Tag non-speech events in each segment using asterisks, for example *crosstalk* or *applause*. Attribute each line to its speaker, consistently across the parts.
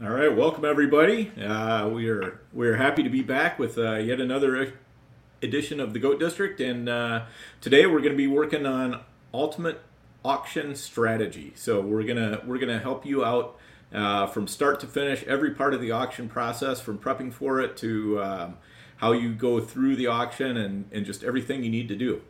Speaker 1: All right, welcome everybody. Uh, we are we are happy to be back with uh, yet another edition of the Goat District, and uh, today we're going to be working on ultimate auction strategy. So we're gonna we're gonna help you out uh, from start to finish, every part of the auction process, from prepping for it to um, how you go through the auction and, and just everything you need to do.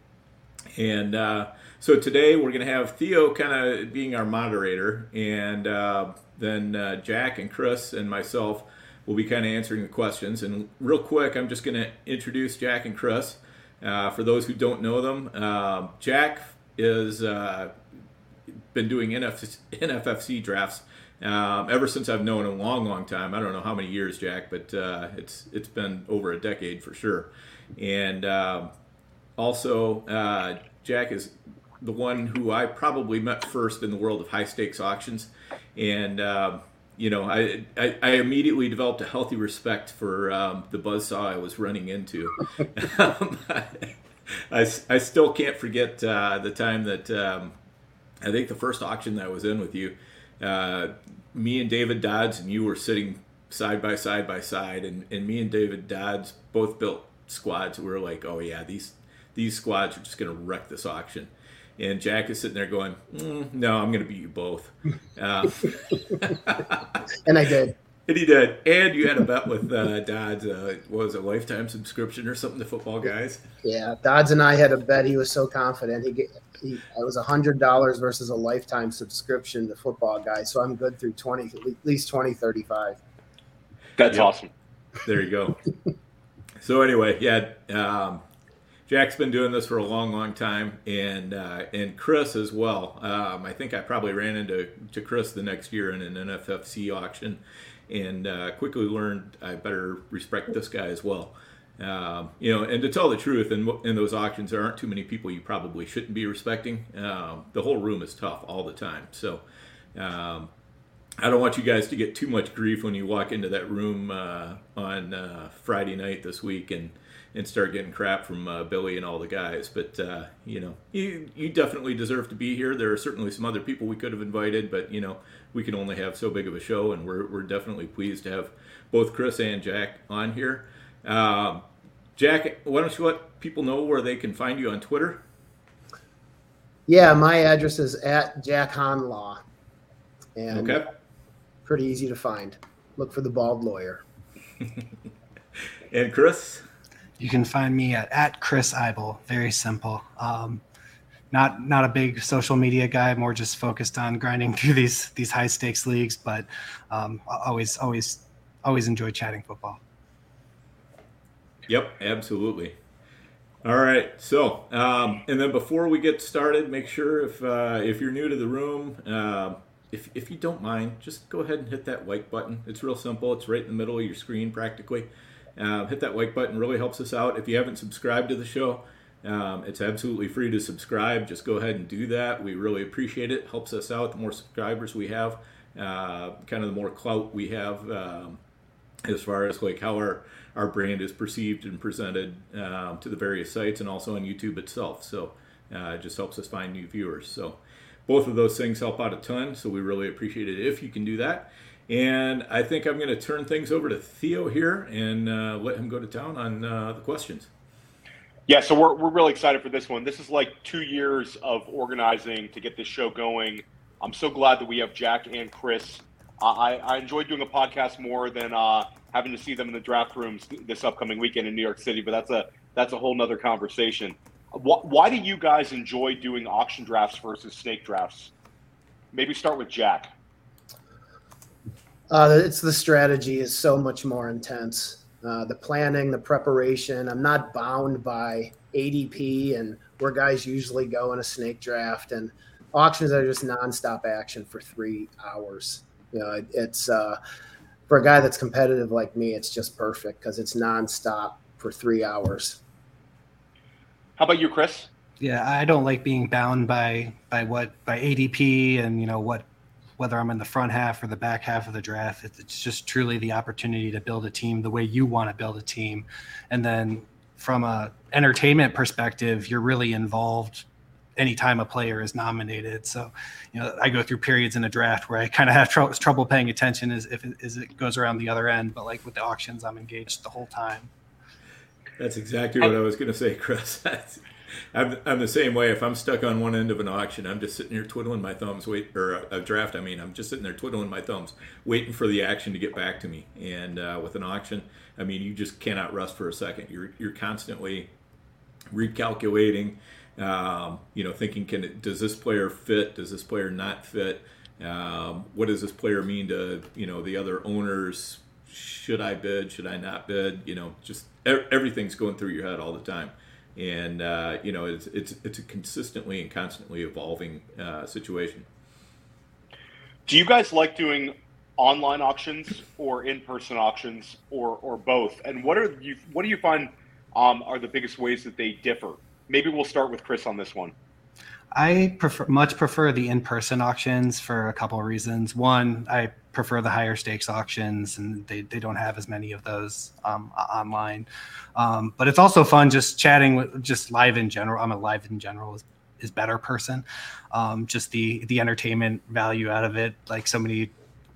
Speaker 1: And uh, so today we're going to have Theo kind of being our moderator, and uh, then uh, Jack and Chris and myself will be kind of answering the questions. And real quick, I'm just going to introduce Jack and Chris. Uh, for those who don't know them, uh, Jack is uh, been doing NF- NFFC drafts um, ever since I've known him a long, long time. I don't know how many years, Jack, but uh, it's it's been over a decade for sure. And um, also, uh, Jack is the one who I probably met first in the world of high stakes auctions, and um, you know, I, I, I immediately developed a healthy respect for um, the buzzsaw I was running into. Um, *laughs* *laughs* I, I still can't forget uh, the time that um, I think the first auction that I was in with you uh, me and David Dodds and you were sitting side by side by side, and, and me and David Dodds both built squads. We were like, oh yeah, these these squads are just going to wreck this auction. And Jack is sitting there going, mm, no, I'm going to beat you both. Uh, *laughs*
Speaker 2: and I did.
Speaker 1: And he did. And you had a bet with uh, Dodds. Uh, was a lifetime subscription or something to Footballguys?
Speaker 2: Yeah, Dodds and I had a bet. He was so confident. He, he it was a hundred dollars versus a lifetime subscription to Footballguys. So I'm good through twenty, at least 20, 35.
Speaker 3: That's yep. awesome.
Speaker 1: There you go. so anyway, yeah, um, Jack's been doing this for a long, long time, and uh, and Chris as well. Um, I think I probably ran into to Chris the next year in an NFFC auction and uh, quickly learned I better respect this guy as well. Um, you know, and to tell the truth, in, in those auctions, there aren't too many people you probably shouldn't be respecting. Um, the whole room is tough all the time. So um, I don't want you guys to get too much grief when you walk into that room uh, on uh, Friday night this week and and start getting crap from uh, Billy and all the guys. But uh, you know, you you definitely deserve to be here. There are certainly some other people we could have invited, but you know, we can only have so big of a show, and we're we're definitely pleased to have both Chris and Jack on here. Um, Jack, why don't you let people know where they can find you on Twitter?
Speaker 2: Yeah, my address is at Jack Haan Law, and
Speaker 1: okay.
Speaker 2: pretty easy to find. Look for the bald lawyer. *laughs*
Speaker 1: and Chris.
Speaker 4: You can find me at, at Chris Eibl. Very simple. Um, not not a big social media guy, more just focused on grinding *laughs* through these these high stakes leagues. But um, always always always enjoy chatting football.
Speaker 1: Yep, absolutely. All right, so um, and then before we get started, make sure if uh, if you're new to the room, uh, if if you don't mind, just go ahead and hit that like button. It's real simple. It's right in the middle of your screen, practically. Uh, hit that like button, really helps us out. If you haven't subscribed to the show, um, it's absolutely free to subscribe. Just go ahead and do that. We really appreciate it. Helps us out. The more subscribers we have, uh, kind of the more clout we have um, as far as like how our our brand is perceived and presented um, to the various sites and also on YouTube itself. So uh, it just helps us find new viewers. So both of those things help out a ton. So we really appreciate it if you can do that. And I think I'm going to turn things over to Theo here and uh, let him go to town on uh, the questions.
Speaker 3: Yeah, so we're, we're really excited for this one. This is like two years of organizing to get this show going. I'm so glad that we have Jack and Chris. Uh, I, I enjoy doing a podcast more than uh, having to see them in the draft rooms this upcoming weekend in New York City, but that's a that's a whole nother conversation. Why, why do you guys enjoy doing auction drafts versus snake drafts? Maybe start with Jack.
Speaker 2: Uh, it's the strategy is so much more intense. Uh, the planning, the preparation. I'm not bound by ADP and where guys usually go in a snake draft. And auctions are just nonstop action for three hours. You know, it, it's uh, for a guy that's competitive like me, it's just perfect because it's nonstop for three hours.
Speaker 3: How about you, Chris?
Speaker 4: Yeah, I don't like being bound by by what by ADP and you know what whether I'm in the front half or the back half of the draft. It's just truly the opportunity to build a team the way you want to build a team, and then from a entertainment perspective, you're really involved anytime a player is nominated. So, you know, I go through periods in a draft where I kind of have tr- trouble paying attention as if it, as it goes around the other end. But like with the auctions, I'm engaged the whole time.
Speaker 1: That's exactly what I, I was going to say, Chris. *laughs* I'm, I'm the same way. If I'm stuck on one end of an auction, I'm just sitting here twiddling my thumbs. Wait, or a, a draft. I mean, I'm just sitting there twiddling my thumbs, waiting for the action to get back to me. And uh, with an auction, I mean, you just cannot rest for a second. You're you're constantly recalculating. Um, you know, thinking, can it, does this player fit? Does this player not fit? Um, what does this player mean to you know the other owners? Should I bid? Should I not bid? You know, just everything's going through your head all the time, and uh, you know it's it's it's a consistently and constantly evolving uh, situation.
Speaker 3: Do you guys like doing online auctions or in-person auctions or or both? And what are you what do you find um, are the biggest ways that they differ? Maybe we'll start with Chris on this one.
Speaker 4: I prefer much prefer the in-person auctions for a couple of reasons. One, I prefer the higher stakes auctions, and they, they don't have as many of those um, online. Um, but it's also fun just chatting with just live in general. I'm a live in general is, is better person. Um, just the the entertainment value out of it, like so many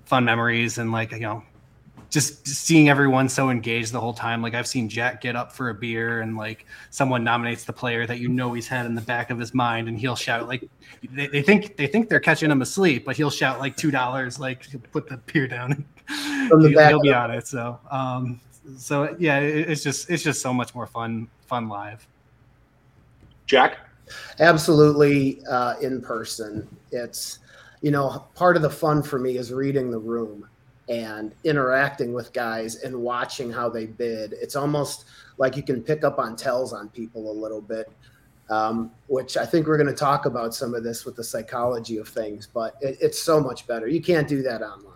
Speaker 4: fun memories and like you know just seeing everyone so engaged the whole time. Like I've seen Jack get up for a beer and like someone nominates the player that you know he's had in the back of his mind and he'll shout like they, they think they think they're catching him asleep, but he'll shout like two dollars, like put the beer down *laughs* From the back he'll be on it. So um so yeah, it, it's just it's just so much more fun fun live.
Speaker 3: Jack?
Speaker 2: Absolutely uh in person. It's you know, part of the fun for me is reading the room and interacting with guys and watching how they bid. It's almost like you can pick up on tells on people a little bit, um, which I think we're going to talk about some of this with the psychology of things, but it, it's so much better. You can't do that online.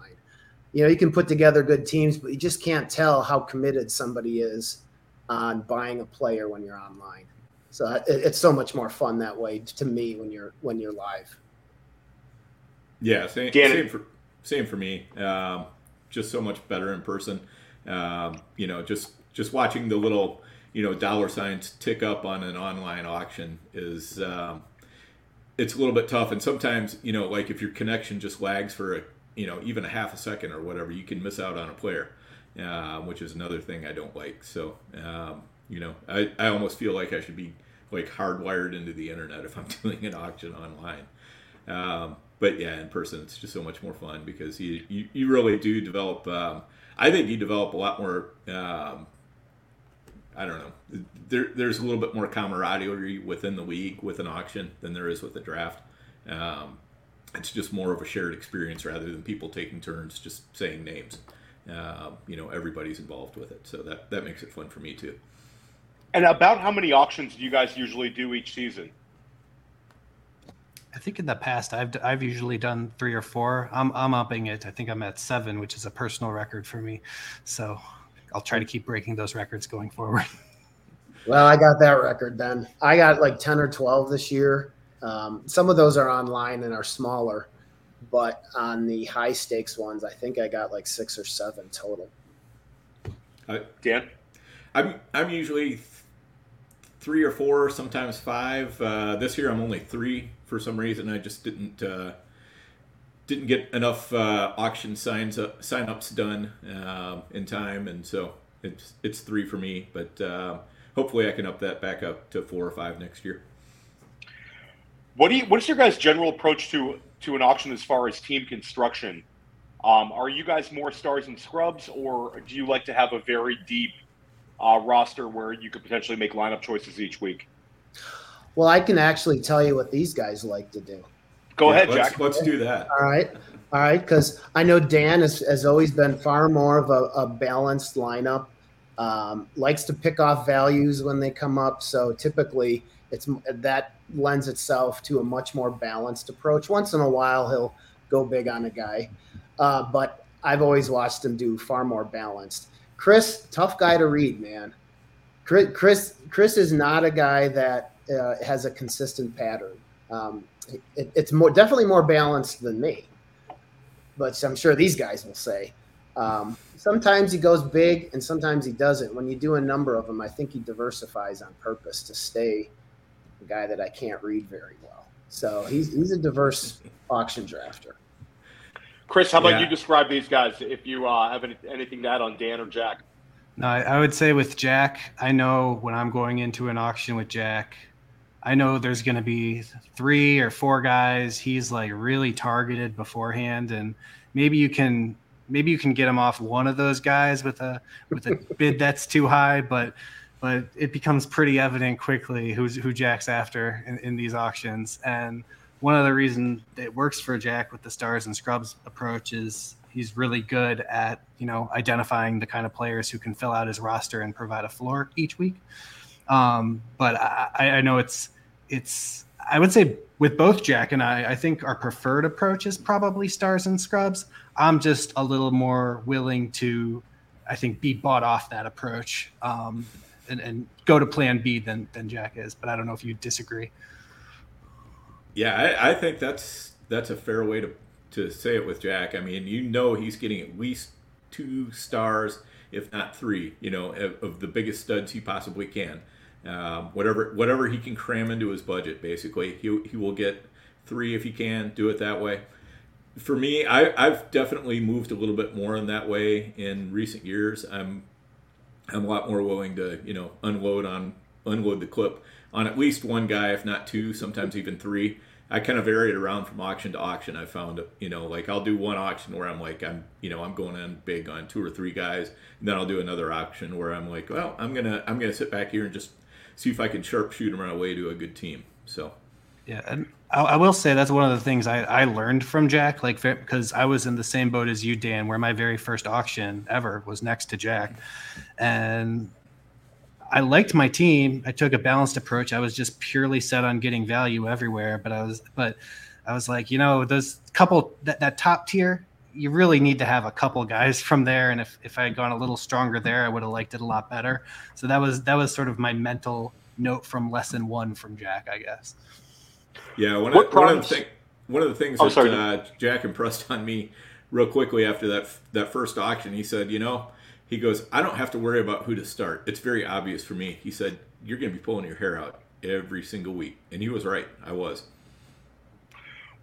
Speaker 2: You know, you can put together good teams, but you just can't tell how committed somebody is on buying a player when you're online. So it, it's so much more fun that way to me when you're when you're live.
Speaker 1: Yeah, same, same for same for me. Um, just so much better in person. Um, you know, just just watching the little you know dollar signs tick up on an online auction is um, it's a little bit tough. And sometimes you know, like if your connection just lags for a you know even a half a second or whatever, you can miss out on a player, uh, which is another thing I don't like. So um, you know, I, I almost feel like I should be like hardwired into the internet if I'm *laughs* doing an auction online. Um, but yeah, in person it's just so much more fun because you you, you really do develop. Um, I think you develop a lot more. Um, I don't know. There, there's a little bit more camaraderie within the league with an auction than there is with a draft. Um, it's just more of a shared experience rather than people taking turns just saying names. Uh, you know, everybody's involved with it, so that that makes it fun for me too.
Speaker 3: And about how many auctions do you guys usually do each season?
Speaker 4: I think in the past I've I've usually done three or four. I'm I'm upping it. I think I'm at seven, which is a personal record for me. So I'll try to keep breaking those records going forward. *laughs*
Speaker 2: Well, I got that record then. I got like ten or twelve this year. Um, some of those are online and are smaller, but on the high stakes ones, I think I got like six or seven total.
Speaker 3: Uh, Dan,
Speaker 1: I'm I'm usually three or four, sometimes five. Uh, this year I'm only three for some reason. I just didn't uh, didn't get enough uh, auction signs up, sign ups done uh, in time, and so it's it's three for me. But uh, hopefully I can up that back up to four or five next year.
Speaker 3: What do you? What is your guys' general approach to to an auction as far as team construction? Um, are you guys more stars and scrubs, or do you like to have a very deep uh, roster where you could potentially make lineup choices each week?
Speaker 2: Well, I can actually tell you what these guys like to do.
Speaker 3: Go
Speaker 1: Yeah,
Speaker 3: ahead,
Speaker 1: let's,
Speaker 3: Jack.
Speaker 1: Let's do that.
Speaker 2: All right. All right. Because I know Dan has, has always been far more of a, a balanced lineup, um, likes to pick off values when they come up. So typically, it's that lends itself to a much more balanced approach. Once in a while, he'll go big on a guy, uh, but I've always watched him do far more balanced. Chris, tough guy to read, man. Chris, Chris, Chris is not a guy that uh, has a consistent pattern. Um, it, it's more definitely more balanced than me, but I'm sure these guys will say. Um, sometimes he goes big, and sometimes he doesn't. When you do a number of them, I think he diversifies on purpose to stay a guy that I can't read very well. So he's he's a diverse auction drafter.
Speaker 3: Chris, how about
Speaker 1: Yeah.
Speaker 3: you describe these guys? If you uh, have any, anything to add on Dan or Jack.
Speaker 4: No, I, I would say with Jack, I know when I'm going into an auction with Jack, I know there's going to be three or four guys he's like really targeted beforehand, and maybe you can maybe you can get him off one of those guys with a with a *laughs* bid that's too high, but but it becomes pretty evident quickly who's who Jack's after in, in these auctions. And one of the reasons it works for Jack with the stars and scrubs approach is he's really good at you know identifying the kind of players who can fill out his roster and provide a floor each week. Um, but I, I know it's it's I would say with both Jack and I, I think our preferred approach is probably stars and scrubs. I'm just a little more willing to, I think, be bought off that approach um, and, and go to Plan B than than Jack is. But I don't know if you disagree.
Speaker 1: Yeah, I, I think that's that's a fair way to to say it with Jack. I mean, you know, he's getting at least two stars, if not three. You know, of, of the biggest studs he possibly can. Um, whatever whatever he can cram into his budget, basically, he he will get three if he can do it that way. For me, I, I've definitely moved a little bit more in that way in recent years. I'm I'm a lot more willing to you know unload on unload the clip on at least one guy, if not two, sometimes even three. I kind of vary it around from auction to auction. I found, you know, like I'll do one auction where I'm like, I'm, you know, I'm going in big on two or three guys, and then I'll do another auction where I'm like, well, I'm gonna, I'm gonna sit back here and just see if I can sharpshoot my way to a good team. So,
Speaker 4: Yeah, and I, I will say that's one of the things I, I learned from Jack, like because I was in the same boat as you, Dan, where my very first auction ever was next to Jack, and I liked my team. I took a balanced approach. I was just purely set on getting value everywhere, but I was, but I was like, you know, those couple that, that top tier, you really need to have a couple guys from there. And if, if I had gone a little stronger there, I would have liked it a lot better. So that was that was sort of my mental note from lesson one from Jack, I guess.
Speaker 1: yeah, one
Speaker 3: What
Speaker 1: of, one of the
Speaker 3: problems-
Speaker 1: thing, one of the things
Speaker 3: Oh,
Speaker 1: that
Speaker 3: sorry.
Speaker 1: uh, Jack impressed on me real quickly after that that first auction, he said, you know, he goes, I don't have to worry about who to start. It's very obvious for me. He said, you're going to be pulling your hair out every single week, and he was right. I was.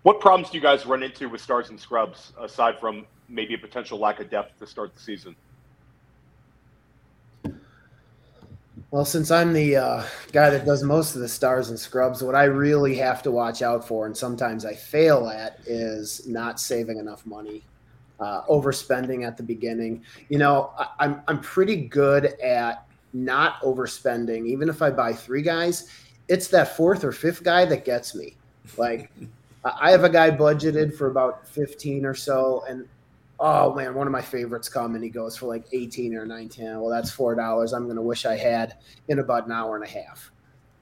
Speaker 3: What problems do you guys run into with stars and scrubs aside from maybe a potential lack of depth to start the season?
Speaker 2: Well, since I'm the uh, guy that does most of the stars and scrubs, what I really have to watch out for, and sometimes I fail at, is not saving enough money, uh, overspending at the beginning. You know, I, I'm I'm pretty good at not overspending, even if I buy three guys. It's that fourth or fifth guy that gets me. Like, I have a guy budgeted for about 15 or so, and oh man, one of my favorites come and he goes for like 18 or 19. Well, that's four dollars. I'm gonna wish I had in about an hour and a half.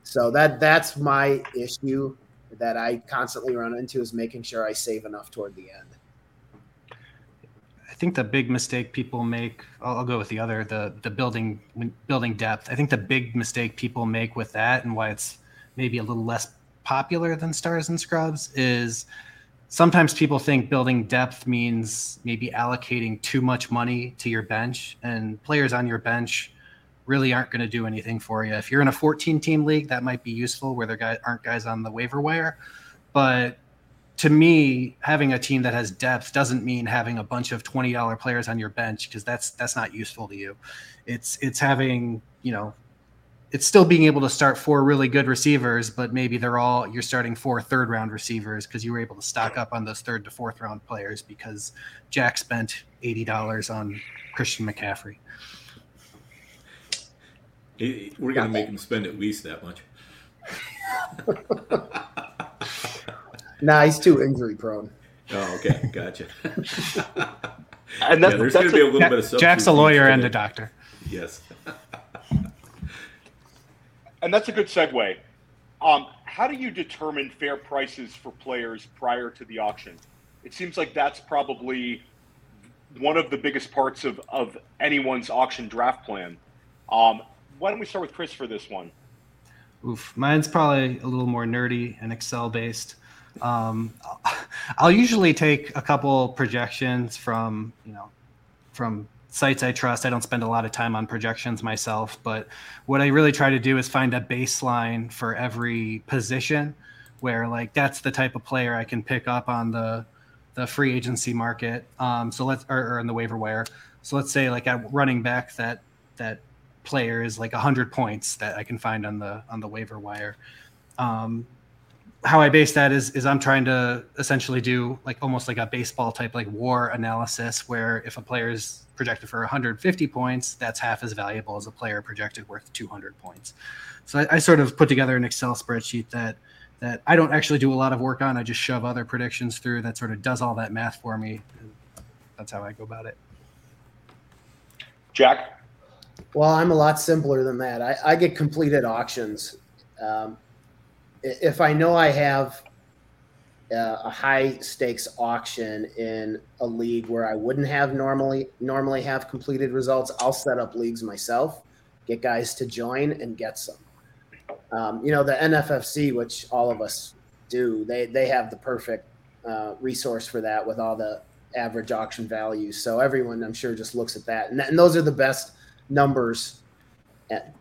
Speaker 2: So that that's my issue that I constantly run into is making sure I save enough toward the end.
Speaker 4: I think the big mistake people make. I'll, I'll go with the other, the the building building depth. I think the big mistake people make with that, and why it's maybe a little less popular than stars and scrubs, is sometimes people think building depth means maybe allocating too much money to your bench, and players on your bench really aren't going to do anything for you. If you're in a 14 team league, that might be useful where there guy, aren't guys on the waiver wire, but to me, having a team that has depth doesn't mean having a bunch of twenty dollar players on your bench because that's that's not useful to you. It's it's having you know it's still being able to start four really good receivers, but maybe they're all you're starting four third round receivers because you were able to stock up on those third to fourth round players because Jack spent eighty dollars on Christian McCaffrey.
Speaker 1: We're gonna make him spend at least that much. *laughs*
Speaker 2: nah, he's too injury prone.
Speaker 1: Oh, okay, gotcha.
Speaker 3: and that's,
Speaker 1: yeah, there's
Speaker 3: that's
Speaker 1: going to be a little bit of
Speaker 4: Jack's a lawyer and a doctor.
Speaker 1: Yes.
Speaker 3: And that's a good segue. Um, how do you determine fair prices for players prior to the auction? It seems like that's probably one of the biggest parts of, of anyone's auction draft plan. Um, why don't we start with Chris for this one?
Speaker 4: Oof, mine's probably a little more nerdy and Excel based. Um, I'll usually take a couple projections from you know from sites I trust. I don't spend a lot of time on projections myself, but what I really try to do is find a baseline for every position where like that's the type of player I can pick up on the the free agency market. Um, so let's or, or in the waiver wire. So let's say like at running back that that player is like 100 points that I can find on the on the waiver wire. Um, how I base that is is I'm trying to essentially do like almost like a baseball type like WAR analysis where if a player is projected for 150 points, that's half as valuable as a player projected worth 200 points. So I, I sort of put together an Excel spreadsheet that that I don't actually do a lot of work on. I just shove other predictions through that sort of does all that math for me. That's how I go about it.
Speaker 3: Jack.
Speaker 2: Well, I'm a lot simpler than that. I, I get completed auctions. Um, if I know I have uh, a high stakes auction in a league where I wouldn't have normally normally have completed results, I'll set up leagues myself, get guys to join, and get some. Um, you know, the NFFC, which all of us do, they they have the perfect uh, resource for that with all the average auction values. So everyone, I'm sure, just looks at that, and, and those are the best numbers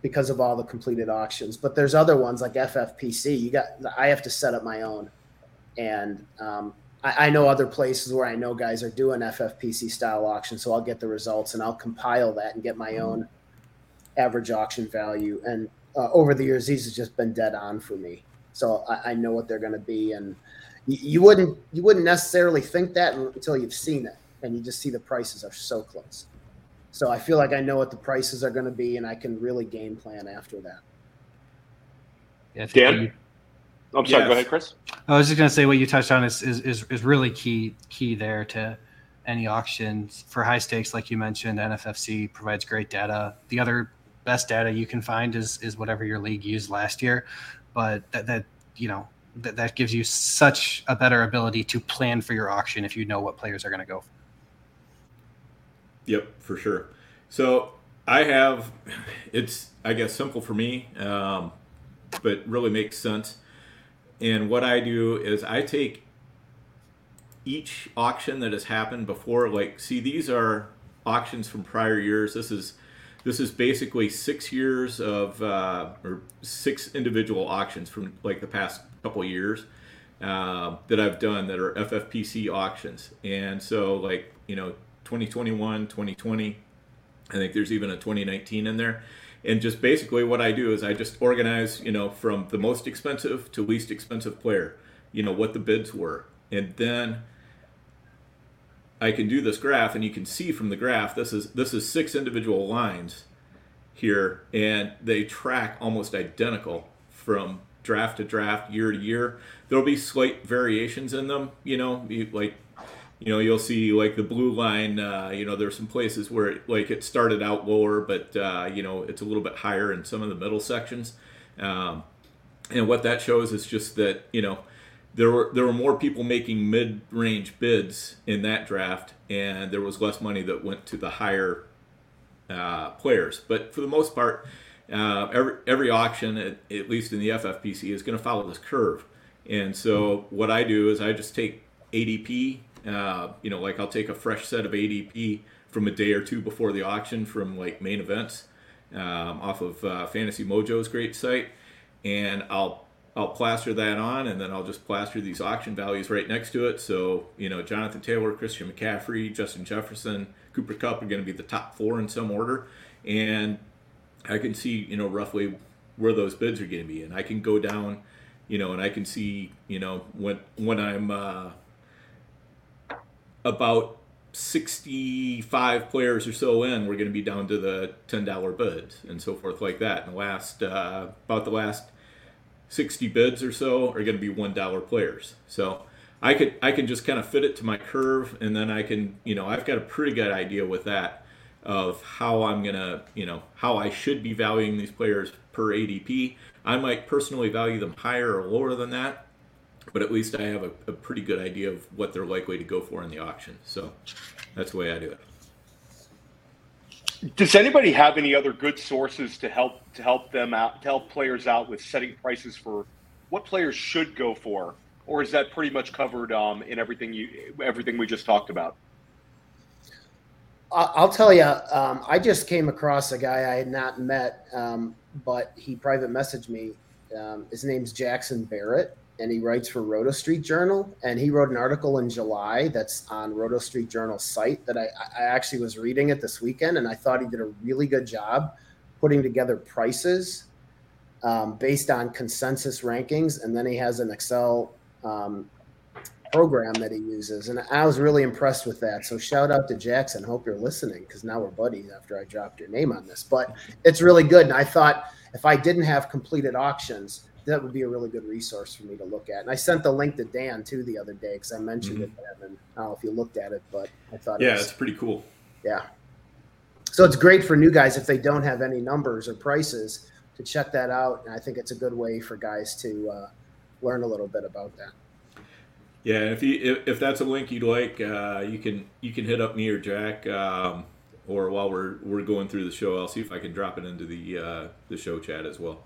Speaker 2: because of all the completed auctions. But there's other ones like FFPC. You got I have to set up my own, and um, I, I, know other places where I know guys are doing FFPC style auctions. So I'll get the results and I'll compile that and get my mm-hmm. own average auction value. And uh, over the years, these have just been dead on for me. So I, I know what they're going to be, and you, you wouldn't you wouldn't necessarily think that until you've seen it, and you just see the prices are so close. So I feel like I know what the prices are going to be, and I can really game plan after that.
Speaker 3: Yeah, Dan, you, I'm sorry. Yes. Go ahead, Chris.
Speaker 4: I was just going to say what you touched on is, is is is really key key there to any auctions for high stakes, like you mentioned. NFFC provides great data. The other best data you can find is is whatever your league used last year, but that that you know that, that gives you such a better ability to plan for your auction if you know what players are going to go.
Speaker 1: Yep, for sure. So I have, it's I guess simple for me, um, but really makes sense. And what I do is I take each auction that has happened before. Like, see, these are auctions from prior years. This is this is basically six years of uh, or six individual auctions from like the past couple years uh, that I've done that are FFPC auctions. And so, like you know, 2021, 2020. I think there's even a 2019 in there. And just basically what I do is I just organize, you know, from the most expensive to least expensive player, you know, what the bids were. And then I can do this graph and you can see from the graph this is this is six individual lines here and they track almost identical from draft to draft, year to year. There'll be slight variations in them, you know, like you know you'll see like the blue line uh, you know there's some places where it, like it started out lower but uh, you know it's a little bit higher in some of the middle sections. Um, and what that shows is just that you know there were there were more people making mid-range bids in that draft and there was less money that went to the higher uh, players. But for the most part uh, every, every auction at, at least in the ffpc is going to follow this curve. And so what i do is i just take adp uh, you know, like I'll take a fresh set of ADP from a day or two before the auction from like main events um, off of uh, Fantasy Mojo's great site, and I'll I'll plaster that on, and then I'll just plaster these auction values right next to it. So you know, Jonathan Taylor, Christian McCaffrey, Justin Jefferson, Cooper Kupp are going to be the top four in some order, and I can see you know roughly where those bids are going to be, and I can go down, you know, and I can see, you know, when when I'm uh, about 65 players or so in, we're going to be down to the $10 bids and so forth like that. And the last, uh, about the last 60 bids or so are going to be $1 players. So I could, I can just kind of fit it to my curve and then I can, you know, I've got a pretty good idea with that of how I'm going to, you know, how I should be valuing these players per ADP. I might personally value them higher or lower than that but at least I have a, a, pretty good idea of what they're likely to go for in the auction. So that's the way I do it.
Speaker 3: Does anybody have any other good sources to help to help them out to help players out with setting prices for what players should go for, or is that pretty much covered um, in everything you everything we just talked about?
Speaker 2: I'll tell you, um, I just came across a guy I had not met, um, but he private messaged me. Um, his name's Jackson Barrett, and he writes for Roto Street Journal. And he wrote an article in July that's on Roto Street Journal's site that I, I actually was reading it this weekend, and I thought he did a really good job putting together prices um, based on consensus rankings, and then he has an Excel um, program that he uses, and I was really impressed with that. So shout out to Jackson. Hope you're listening because now we're buddies after I dropped your name on this. But it's really good, and I thought if I didn't have completed auctions that would be a really good resource for me to look at. And I sent the link to Dan too the other day because I mentioned mm-hmm. it to him. And I don't know if you looked at it, but I thought
Speaker 1: yeah,
Speaker 2: it
Speaker 1: was, it's pretty cool.
Speaker 2: Yeah. So it's great for new guys if they don't have any numbers or prices to check that out. And I think it's a good way for guys to uh, learn a little bit about that.
Speaker 1: Yeah, if you if, if that's a link you'd like, uh, you can you can hit up me or Jack, um, or while we're we're going through the show, I'll see if I can drop it into the uh, the show chat as well.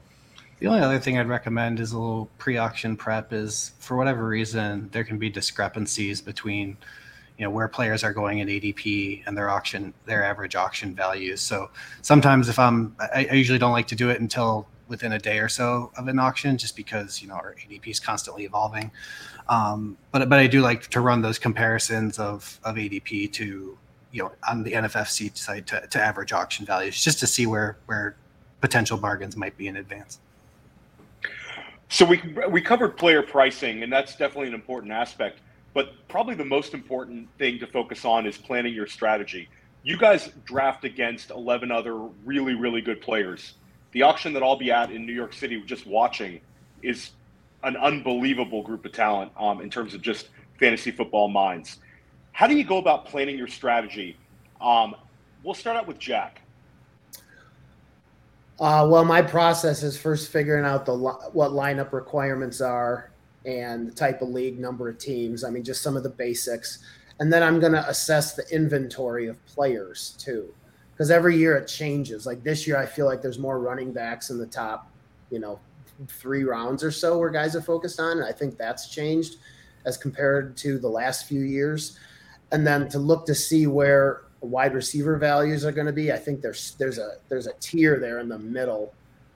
Speaker 4: The only other thing I'd recommend is a little pre-auction prep. Is for whatever reason there can be discrepancies between, you know, where players are going in ADP and their auction, their average auction values. So sometimes if I'm, I, I usually don't like to do it until within a day or so of an auction, just because you know our ADP is constantly evolving. Um, but but I do like to run those comparisons of of ADP to you know on the NFFC site to, to average auction values, just to see where where potential bargains might be in advance.
Speaker 3: So we we covered player pricing, and that's definitely an important aspect. But probably the most important thing to focus on is planning your strategy. You guys draft against 11 other really, really good players. The auction that I'll be at in New York City, just watching, is an unbelievable group of talent um, in terms of just fantasy football minds. How do you go about planning your strategy? Um, we'll start out with Jack.
Speaker 2: Uh, well, my process is first figuring out the what lineup requirements are and the type of league, number of teams. I mean, just some of the basics, and then I'm going to assess the inventory of players too, because every year it changes. Like this year, I feel like there's more running backs in the top, you know, three rounds or so where guys are focused on. And I think that's changed as compared to the last few years. And then to look to see where wide receiver values are going to be. I think there's there's a there's a tier there in the middle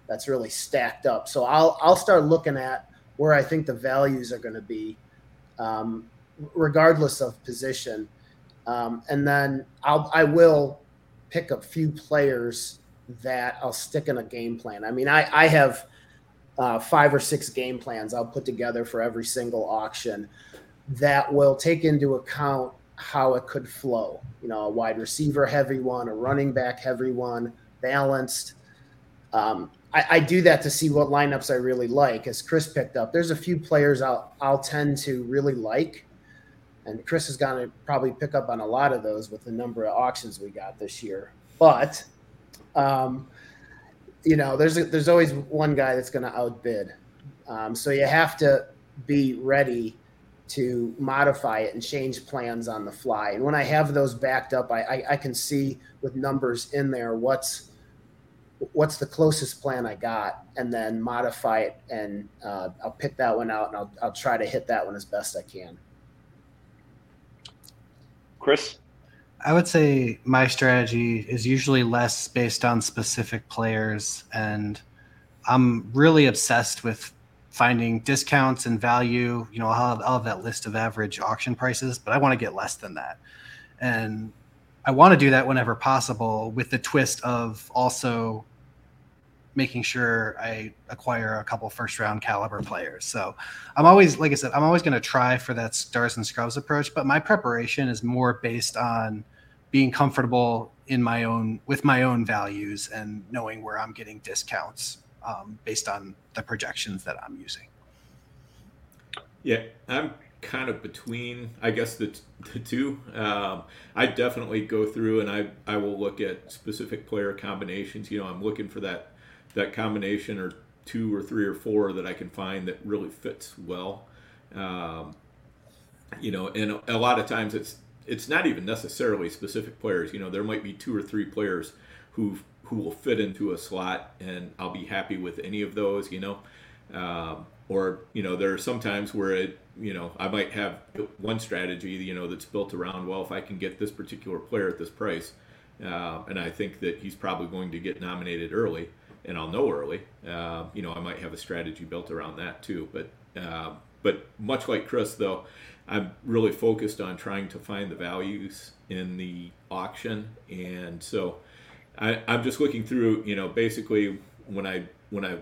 Speaker 2: that's really stacked up. So I'll I'll start looking at where I think the values are going to be, um, regardless of position, um, and then I'll I will pick a few players that I'll stick in a game plan. I mean I I have. Uh, five or six game plans I'll put together for every single auction that will take into account how it could flow. You know, a wide receiver heavy one, a running back heavy one, balanced. Um, I, I, do that to see what lineups I really like. As Chris picked up, there's a few players I'll I'll tend to really like, and Chris is going to probably pick up on a lot of those with the number of auctions we got this year. But, um, you know, there's a, there's always one guy that's going to outbid. Um, so you have to be ready to modify it and change plans on the fly. And when I have those backed up, I, I, I can see with numbers in there what's what's the closest plan I got, and then modify it, and uh, I'll pick that one out, and I'll I'll try to hit that one as best I can.
Speaker 3: Chris,
Speaker 4: I would say my strategy is usually less based on specific players, and I'm really obsessed with finding discounts and value. You know, I'll have, I'll have that list of average auction prices, but I want to get less than that. And I want to do that whenever possible with the twist of also making sure I acquire a couple first round caliber players. So I'm always, like I said, I'm always going to try for that stars and scrubs approach, but my preparation is more based on being comfortable in my own with my own values and knowing where I'm getting discounts um, based on the projections that I'm using.
Speaker 1: Yeah, I'm kind of between, I guess, the, *laughs* the two. Um, I definitely go through and I, I will look at specific player combinations. You know, I'm looking for that that combination or two or three or four that I can find that really fits well. Um, you know, and a lot of times it's it's not even necessarily specific players. You know, there might be two or three players who who will fit into a slot, and I'll be happy with any of those. You know, um, or you know, there are some times where it you know I might have one strategy you know that's built around well if I can get this particular player at this price, uh, and I think that he's probably going to get nominated early, and I'll know early. Uh, you know, I might have a strategy built around that too, but. Uh, but much like Chris, though, I'm really focused on trying to find the values in the auction, and so I, I'm just looking through. You know, basically when I when I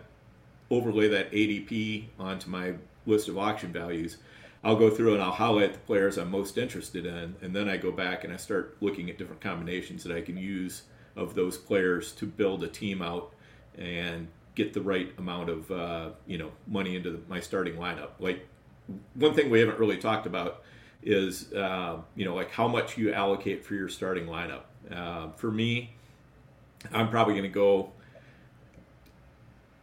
Speaker 1: overlay that ADP onto my list of auction values, I'll go through and I'll highlight the players I'm most interested in, and then I go back and I start looking at different combinations that I can use of those players to build a team out and get the right amount of uh, you know money into the, my starting lineup. Like one thing we haven't really talked about is uh, you know like how much you allocate for your starting lineup. Uh, for me, I'm probably going to go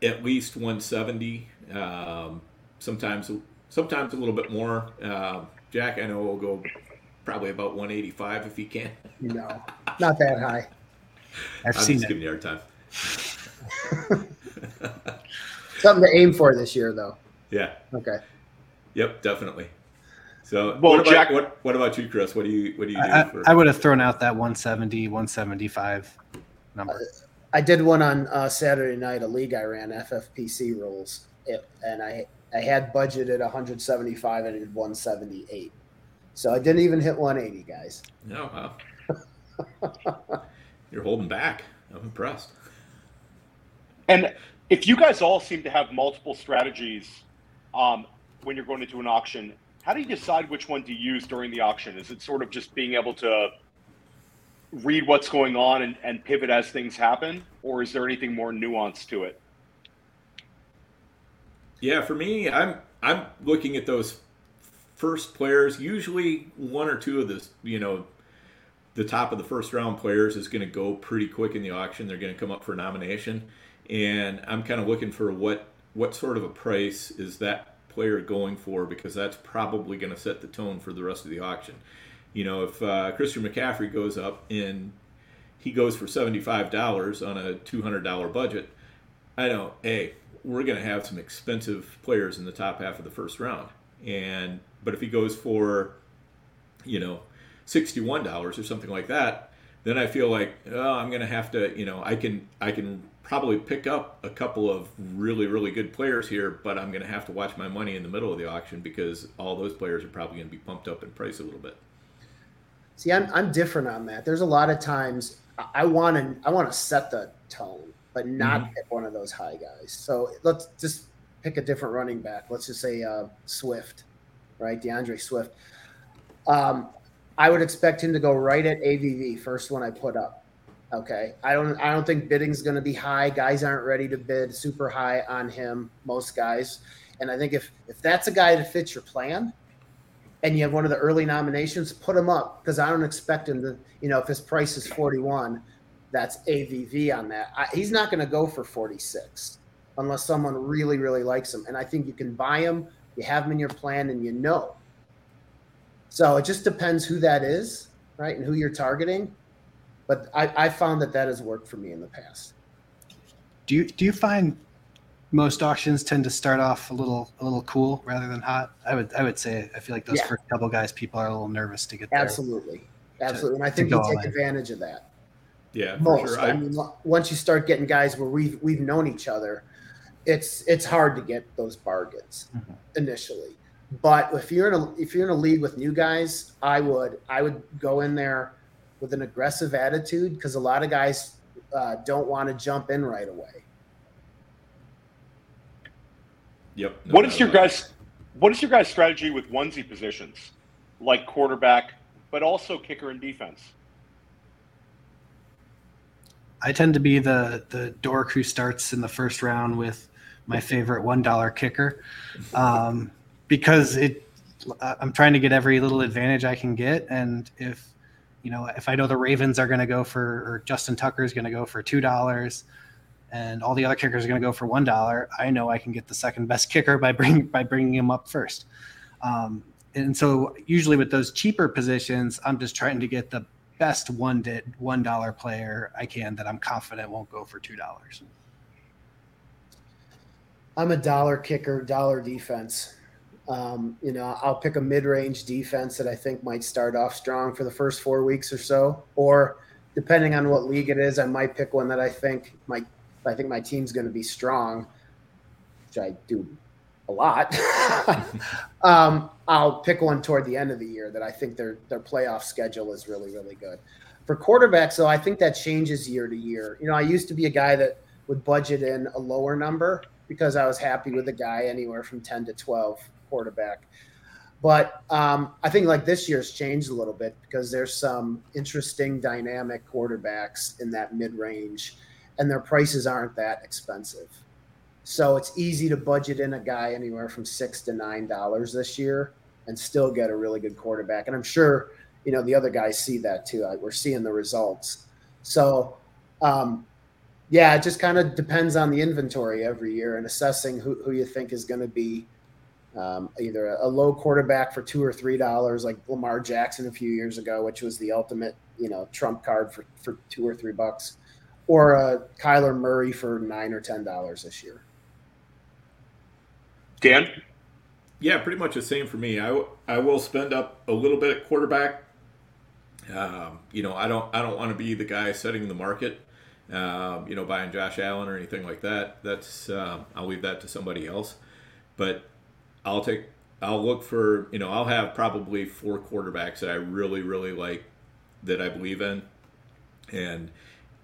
Speaker 1: at least 170. Um, sometimes sometimes a little bit more. Uh, Jack, I know will go probably about 185 if he can.
Speaker 2: No, not that high. *laughs*
Speaker 4: I've
Speaker 1: I'm
Speaker 4: seen
Speaker 1: just
Speaker 4: it.
Speaker 1: giving you a hard time. *laughs*
Speaker 2: Something to aim for this year, though.
Speaker 1: Yeah.
Speaker 2: Okay.
Speaker 1: Yep. Definitely. So,
Speaker 3: Well,
Speaker 1: what about,
Speaker 3: Jack-
Speaker 1: what, what about you, Chris? What do you what do you do?
Speaker 4: I,
Speaker 1: for,
Speaker 4: I would have thrown out that 170, 175 number.
Speaker 2: I did one on uh, Saturday night, a league I ran, FFPC rules, it, and I I had budgeted 175 and I did 178. So I didn't even hit 180, guys.
Speaker 1: Oh wow. *laughs* You're holding back. I'm impressed.
Speaker 3: And if you guys all seem to have multiple strategies um, when you're going into an auction, how do you decide which one to use during the auction? Is it sort of just being able to read what's going on and, and pivot as things happen, or is there anything more nuanced to it?
Speaker 1: Yeah, for me, I'm I'm looking at those first players. Usually, one or two of the you know the top of the first round players is going to go pretty quick in the auction. They're going to come up for nomination, and I'm kind of looking for what what sort of a price is that player going for because that's probably going to set the tone for the rest of the auction. You know, if uh, Christian McCaffrey goes up and he goes for seventy-five dollars on a two hundred dollar budget, I know, hey, we're going to have some expensive players in the top half of the first round, and but if he goes for, you know, sixty-one dollars or something like that, then I feel like oh, I'm going to have to, you know, I can I can probably pick up a couple of really really good players here, but I'm going to have to watch my money in the middle of the auction because all those players are probably going to be pumped up in price a little bit.
Speaker 2: See, I'm I'm different on that. There's a lot of times I want to I want to set the tone, but not
Speaker 1: Mhm.
Speaker 2: pick one of those high guys. So let's just pick a different running back. Let's just say uh, Swift, right? D'Andre Swift. Um, I would expect him to go right at AAV, first one I put up. Okay, I don't I don't think bidding's going to be high. Guys aren't ready to bid super high on him. Most guys, and I think if if that's a guy that fits your plan, and you have one of the early nominations, put him up because I don't expect him to. You know, if his price is forty one, that's AAV on that. I, he's not going to go for forty six unless someone really really likes him. And I think you can buy him. You have him in your plan, and you know. So it just depends who that is, right, and who you're targeting. But I, I found that that has worked for me in the past.
Speaker 4: Do you do you find most auctions tend to start off a little a little cool rather than hot? I would I would say I feel like those
Speaker 2: Yeah.
Speaker 4: first couple guys people are a little nervous to get there.
Speaker 2: Absolutely, absolutely, and I think you take
Speaker 4: in.
Speaker 2: advantage of that.
Speaker 1: Yeah, for
Speaker 2: most.
Speaker 1: sure.
Speaker 2: I,
Speaker 1: I,
Speaker 2: mean, once you start getting guys where we've we've known each other, it's it's hard to get those bargains
Speaker 4: Mhm.
Speaker 2: initially. But if you're in a if you're in a league with new guys, I would I would go in there with an aggressive attitude because a lot of guys uh, don't want to jump in right away.
Speaker 1: Yep.
Speaker 3: No what is your guys? What is your guys' strategy with onesie positions, like quarterback, but also kicker and defense?
Speaker 4: I tend to be the the dork who starts in the first round with my favorite one dollar kicker, um, because it. I'm trying to get every little advantage I can get, and if you know if I know the Ravens are going to go for or Justin Tucker is going to go for two dollars, and all the other kickers are going to go for one dollar, I know I can get the second best kicker by bring by bringing him up first. Um, and so usually with those cheaper positions, I'm just trying to get the best one did one dollar player I can that I'm confident won't go for two dollars.
Speaker 2: I'm a dollar kicker, dollar defense. Um, you know, I'll pick a mid-range defense that I think might start off strong for the first four weeks or so, or depending on what league it is, I might pick one that I think might I think my team's going to be strong, which I do a lot. *laughs* um, I'll pick one toward the end of the year that I think their their playoff schedule is really really good. For quarterbacks, though, I think that changes year to year. You know, I used to be a guy that would budget in a lower number because I was happy with a guy anywhere from ten to twelve quarterback. But um, I think like this year's changed a little bit because there's some interesting dynamic quarterbacks in that mid range, and their prices aren't that expensive. So it's easy to budget in a guy anywhere from six to nine dollars this year and still get a really good quarterback. And I'm sure you know the other guys see that too. We're seeing the results. So um, yeah, it just kind of depends on the inventory every year and assessing who, who you think is going to be um, either a, a, low quarterback for two or three dollars, like Lamar Jackson a few years ago, which was the ultimate you know trump card for for two or three bucks, or a Kyler Murray for nine or ten dollars this year.
Speaker 3: Dan?
Speaker 1: Yeah, pretty much the same for me. I, I will spend up a little bit at quarterback. Um, you know, I don't I don't want to be the guy setting the market. Um, you know, buying Josh Allen or anything like that. That's um, I'll leave that to somebody else. But I'll take I'll look for you know I'll have probably four quarterbacks that I really really like that I believe in, and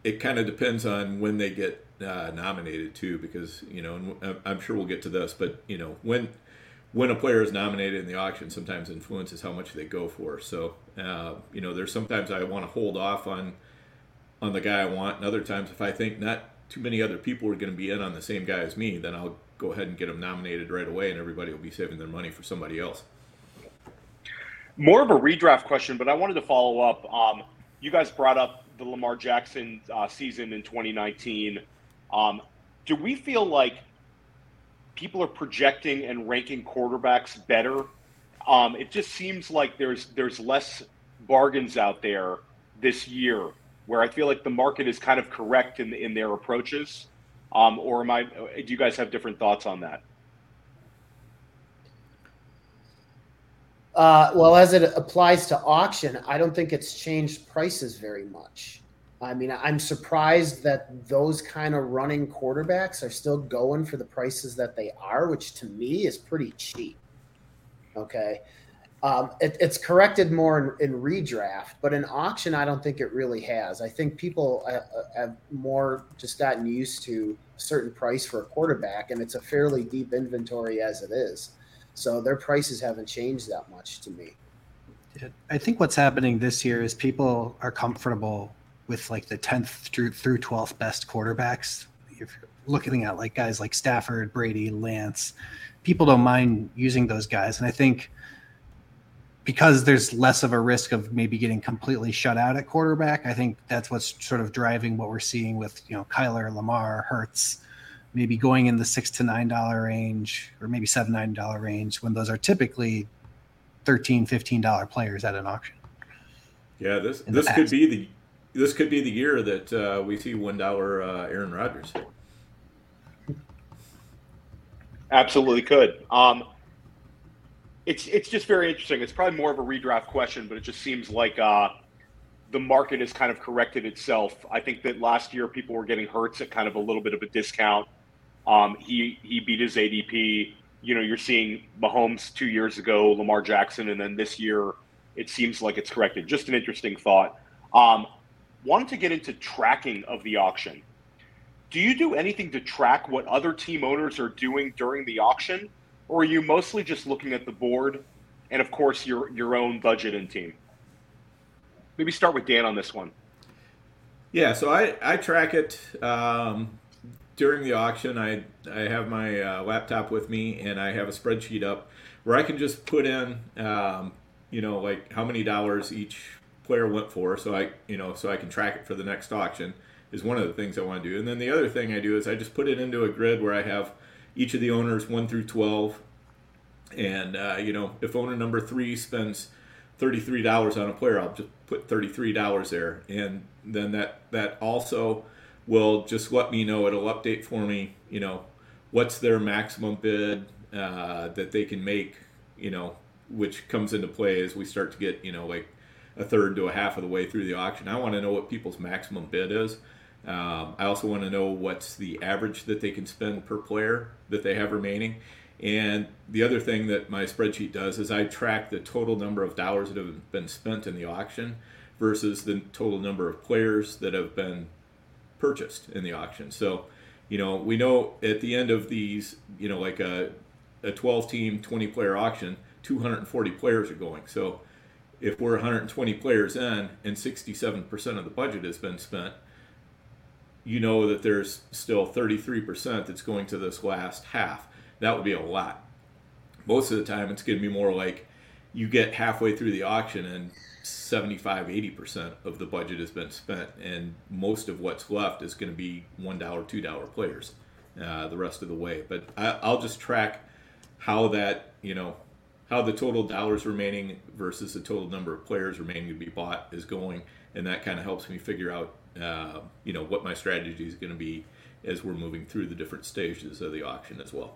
Speaker 1: it kind of depends on when they get uh, nominated too, because you know, and I'm sure we'll get to this, but you know, when when a player is nominated in the auction, sometimes influences how much they go for. So, uh, you know, there's sometimes I want to hold off on on the guy I want, and other times if I think not too many other people are going to be in on the same guy as me, then I'll go ahead and get them nominated right away, and everybody will be saving their money for somebody else.
Speaker 3: More of a redraft question, but I wanted to follow up. Um, you guys brought up the Lamar Jackson uh, season in 2019. Um, do we feel like people are projecting and ranking quarterbacks better? Um, it just seems like there's there's less bargains out there this year, where I feel like the market is kind of correct in in their approaches. Um, or am I? Do you guys have different thoughts on that?
Speaker 2: Uh, well, as it applies to auction, I don't think it's changed prices very much. I mean, I'm surprised that those kind of running quarterbacks are still going for the prices that they are, which to me is pretty cheap. Okay. Um, it, it's corrected more in, in, redraft, but in auction, I don't think it really has. I think people uh, uh, have more just gotten used to a certain price for a quarterback, and it's a fairly deep inventory as it is. So their prices haven't changed that much to me.
Speaker 4: I think what's happening this year is people are comfortable with like the 10th through through 12th best quarterbacks. If you're looking at like guys like Stafford, Brady, Lance, people don't mind using those guys. And I think because there's less of a risk of maybe getting completely shut out at quarterback, I think that's what's sort of driving what we're seeing with, you know, Kyler, Lamar, Hurts, maybe going in the six to nine dollar range or maybe seven, nine dollar range when those are typically 13 15 dollar players at an auction
Speaker 1: yeah this this could be the this could be the year that uh, we see one dollar uh, Aaron Rodgers.
Speaker 3: Absolutely could. Um, it's it's just very interesting. It's probably more of a redraft question, but it just seems like uh, the market has kind of corrected itself. I think that last year people were getting Hurts at kind of a little bit of a discount. Um, he he beat his ADP. You know, you're seeing Mahomes two years ago, Lamar Jackson, and then this year it seems like it's corrected. Just an interesting thought. Um, wanted to get into tracking of the auction. do you do anything to track what other team owners are doing during the auction, or are you mostly just looking at the board and, of course, your your own budget and team? Maybe start with Dan on this one.
Speaker 1: Yeah, so I, I track it um, during the auction. I I have my uh, laptop with me and I have a spreadsheet up where I can just put in, um, you know, like how many dollars each player went for, so I you know so I can track it for the next auction is one of the things I want to do. And then the other thing I do is I just put it into a grid where I have each of the owners one through twelve, and uh, you know if owner number three spends thirty three dollars on a player, I'll just put thirty three dollars there, and then that that also will just let me know. It'll update for me you know what's their maximum bid uh, that they can make you know which comes into play as we start to get you know like a third to a half of the way through the auction. I want to know what people's maximum bid is. Um, i also want to know what's the average that they can spend per player that they have remaining. And the other thing that my spreadsheet does is i track the total number of dollars that have been spent in the auction versus the total number of players that have been purchased in the auction. So, you know, we know at the end of these, you know, like a, a 12 team, 20 player auction, 240 players are going. So, if we're 120 players in and 67% of the budget has been spent, you know that there's still 33% that's going to this last half. That would be a lot. Most of the time, it's going to be more like you get halfway through the auction and 75 80% of the budget has been spent and most of what's left is going to be $1 $2 players uh, the rest of the way. But I, i'll just track how that you know how the total dollars remaining versus the total number of players remaining to be bought is going and that kind of helps me figure out uh, you know what my strategy is going to be as we're moving through the different stages of the auction as well.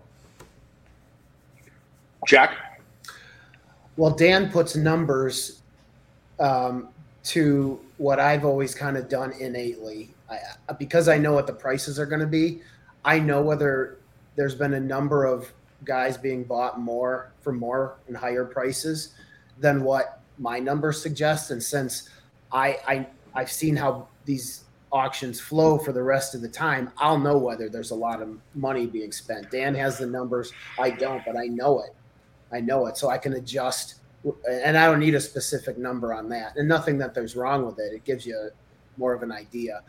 Speaker 3: Jack
Speaker 2: well dan puts numbers um, to what I've always kind of done innately. I, because I know what the prices are going to be, I know whether there's been a number of guys being bought more for more and higher prices than what my numbers suggest. And since I, I I've seen how these auctions flow for the rest of the time, I'll know whether there's a lot of money being spent. Dan has the numbers, I don't, but I know it. I know it, so I can adjust and I don't need a specific number on that, and nothing that there's wrong with it. It gives you more of an idea.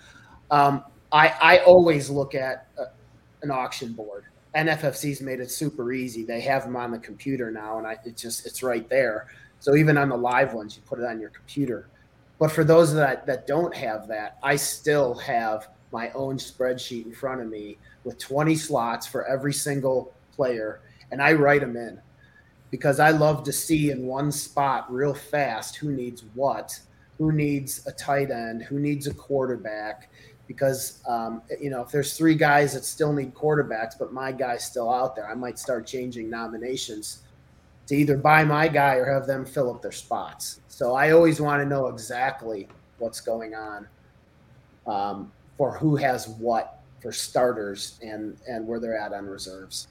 Speaker 2: Um, I I always look at a, an auction board. NFFC's made it super easy. They have them on the computer now, and I it just it's right there. So even on the live ones, you put it on your computer. But for those that that don't have that, I still have my own spreadsheet in front of me with 20 slots for every single player, and I write them in because I love to see in one spot real fast who needs what, who needs a tight end, who needs a quarterback. Because um, you know, if there's three guys that still need quarterbacks, but my guy's still out there, I might start changing nominations to either buy my guy or have them fill up their spots. So I always want to know exactly what's going on um, for who has what for starters and and where they're at on reserves.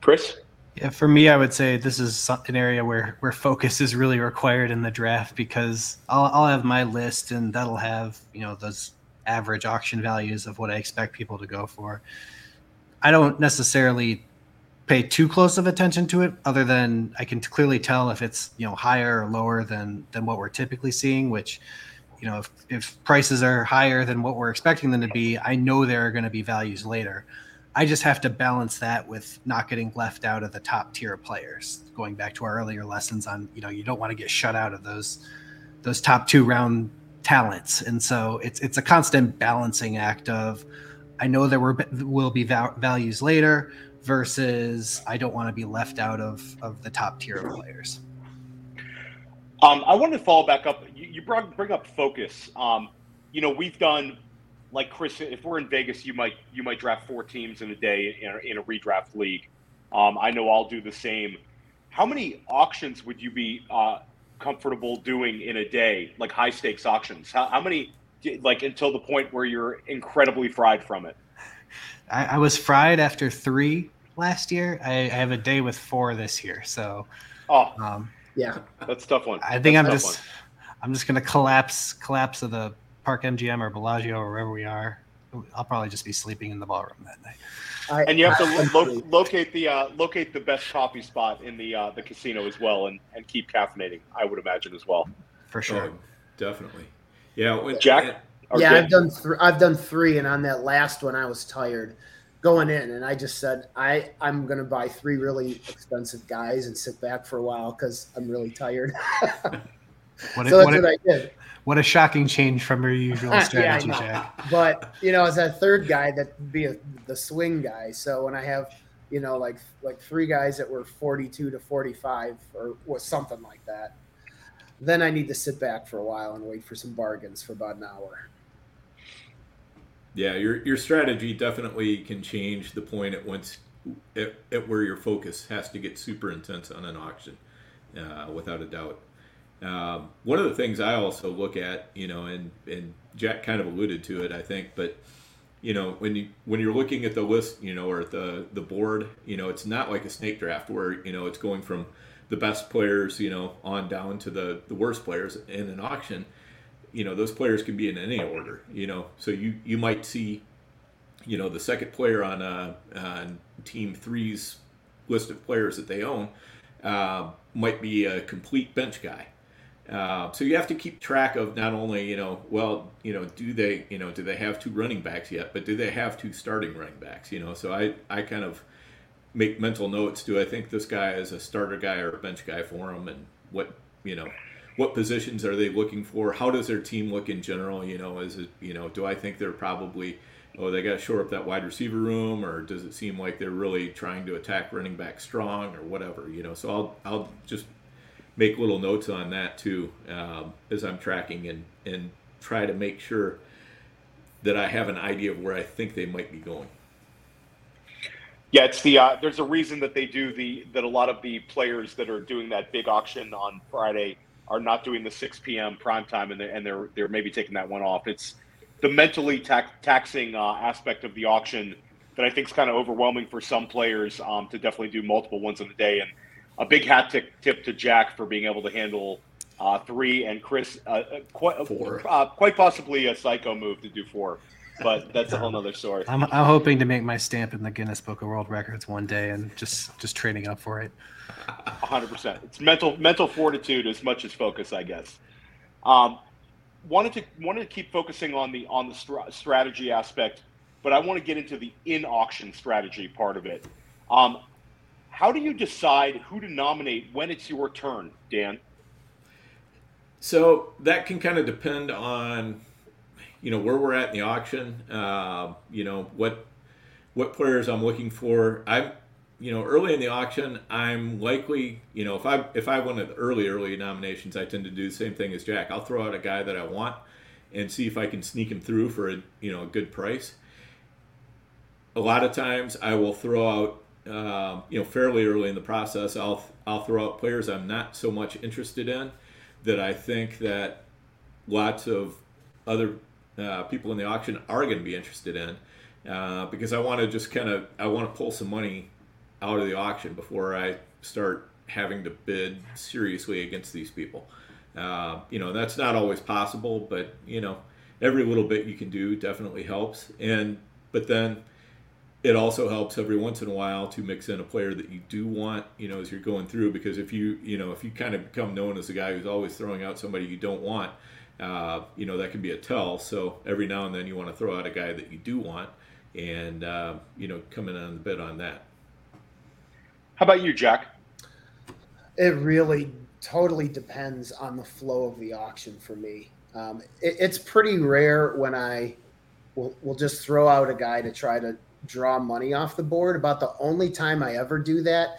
Speaker 3: Chris?
Speaker 4: Yeah, for me, I would say this is an area where where focus is really required in the draft because I'll I'll have my list and that'll have you know those average auction values of what I expect people to go for. I don't necessarily pay too close of attention to it, other than I can clearly tell if it's you know higher or lower than than what we're typically seeing. Which, you know, if if prices are higher than what we're expecting them to be, I know there are going to be values later. I just have to balance that with not getting left out of the top tier of players. Going back to our earlier lessons on, you know, you don't want to get shut out of those those top two round talents, and so it's it's a constant balancing act of I know there were, will be val- values later versus I don't want to be left out of of the top tier of players.
Speaker 3: Um, I wanted to follow back up. You, you brought bring up focus. Um, you know, we've done like Chris, if we're in Vegas, you might you might draft four teams in a day in a, in a redraft league. Um, I know I'll do the same. How many auctions would you be uh, comfortable doing in a day, like high stakes auctions? How, how, many, like until the point where you're incredibly fried from it?
Speaker 4: I, I was fried after three last year. I, I, have a day with four this year, so.
Speaker 3: Oh,
Speaker 2: um, yeah,
Speaker 3: that's tough one.
Speaker 4: I think
Speaker 3: that's
Speaker 4: I'm just, one. I'm just gonna collapse collapse of the Park MGM or Bellagio or wherever we are, I'll probably just be sleeping in the ballroom that night.
Speaker 2: I,
Speaker 3: And you have to lo- locate the uh, locate the best coffee spot in the uh, the casino as well, and, and keep caffeinating. I would imagine as well.
Speaker 4: For sure.
Speaker 1: Oh, definitely. Yeah. when-
Speaker 3: Jack?
Speaker 2: Yeah,
Speaker 3: Dan?
Speaker 2: I've done th- I've done three, and on that last one, I was tired going in, and I just said I I'm gonna buy three really expensive guys and sit back for a while because I'm really tired. *laughs*
Speaker 4: What a,
Speaker 2: so that's
Speaker 4: what,
Speaker 2: what
Speaker 4: a,
Speaker 2: I did.
Speaker 4: What a shocking change from your usual *laughs* strategy,
Speaker 2: know.
Speaker 4: Jack.
Speaker 2: But you know, as that third guy, that be a, the swing guy. So when I have you know like like three guys that were 42 to 45 or was something like that, then I need to sit back for a while and wait for some bargains for about an hour.
Speaker 1: Yeah, your your strategy definitely can change the point at once at, at where your focus has to get super intense on an auction, uh, without a doubt. Um, one of the things I also look at, you know, and and Jack kind of alluded to it, I think, but you know, when you when you're looking at the list, you know, or the the board, you know, it's not like a snake draft where you know it's going from the best players, you know, on down to the the worst players in an auction. You know those players can be in any order you know so you you might see you know the second player on uh on team three's list of players that they own uh, might be a complete bench guy uh, so you have to keep track of not only you know well you know do they you know do they have two running backs yet but do they have two starting running backs you know so i i kind of make mental notes do i think this guy is a starter guy or a bench guy for him and what you know what positions are they looking for? How does their team look in general? You know, is it you know, do I think they're probably oh they got to shore up that wide receiver room, or does it seem like they're really trying to attack running back strong or whatever? You know, so I'll I'll just make little notes on that too um, as I'm tracking and and try to make sure that I have an idea of where I think they might be going.
Speaker 3: Yeah, it's the uh, there's a reason that they do the that a lot of the players that are doing that big auction on Friday are not doing the 6 p.m. prime time and they're and they're they're maybe taking that one off. It's the mentally tax, taxing uh, aspect of the auction that I think is kind of overwhelming for some players um, to definitely do multiple ones in a day. And a big hat tip, tip to Jack for being able to handle uh, three and Chris uh, uh, quite
Speaker 1: Four.
Speaker 3: Uh, quite possibly a psycho move to do four, but that's a whole nother story.
Speaker 4: I'm, I'm hoping to make my stamp in the Guinness Book of World Records one day and just just training up for it.
Speaker 3: hundred percent. It's mental mental fortitude as much as focus, I guess. Um, wanted to wanted to keep focusing on the on the stra- strategy aspect, but I want to get into the in auction strategy part of it. Um, how do you decide who to nominate when it's your turn, Dan?
Speaker 1: So that can kind of depend on, you know, where we're at in the auction. Uh, you know what what players I'm looking for. I'm, you know, early in the auction, I'm likely, you know, if I if I win the early early nominations, I tend to do the same thing as Jack. I'll throw out a guy that I want and see if I can sneak him through for a you know a good price. A lot of times, I will throw out. Um, you know, fairly early in the process, I'll I'll throw out players I'm not so much interested in that I think that lots of other uh, people in the auction are going to be interested in uh, because I want to just kind of I want to pull some money out of the auction before I start having to bid seriously against these people. Uh, you know that's not always possible, but you know every little bit you can do definitely helps. And but then it also helps every once in a while to mix in a player that you do want, you know, as you're going through. Because if you, you know, if you kind of become known as the guy who's always throwing out somebody you don't want, uh, you know, that can be a tell. So every now and then you want to throw out a guy that you do want, and uh, you know, come in on the bid on that.
Speaker 3: How about you, Jack?
Speaker 2: It really totally depends on the flow of the auction for me. Um, it, it's pretty rare when I will, will just throw out a guy to try to draw money off the board. About the only time I ever do that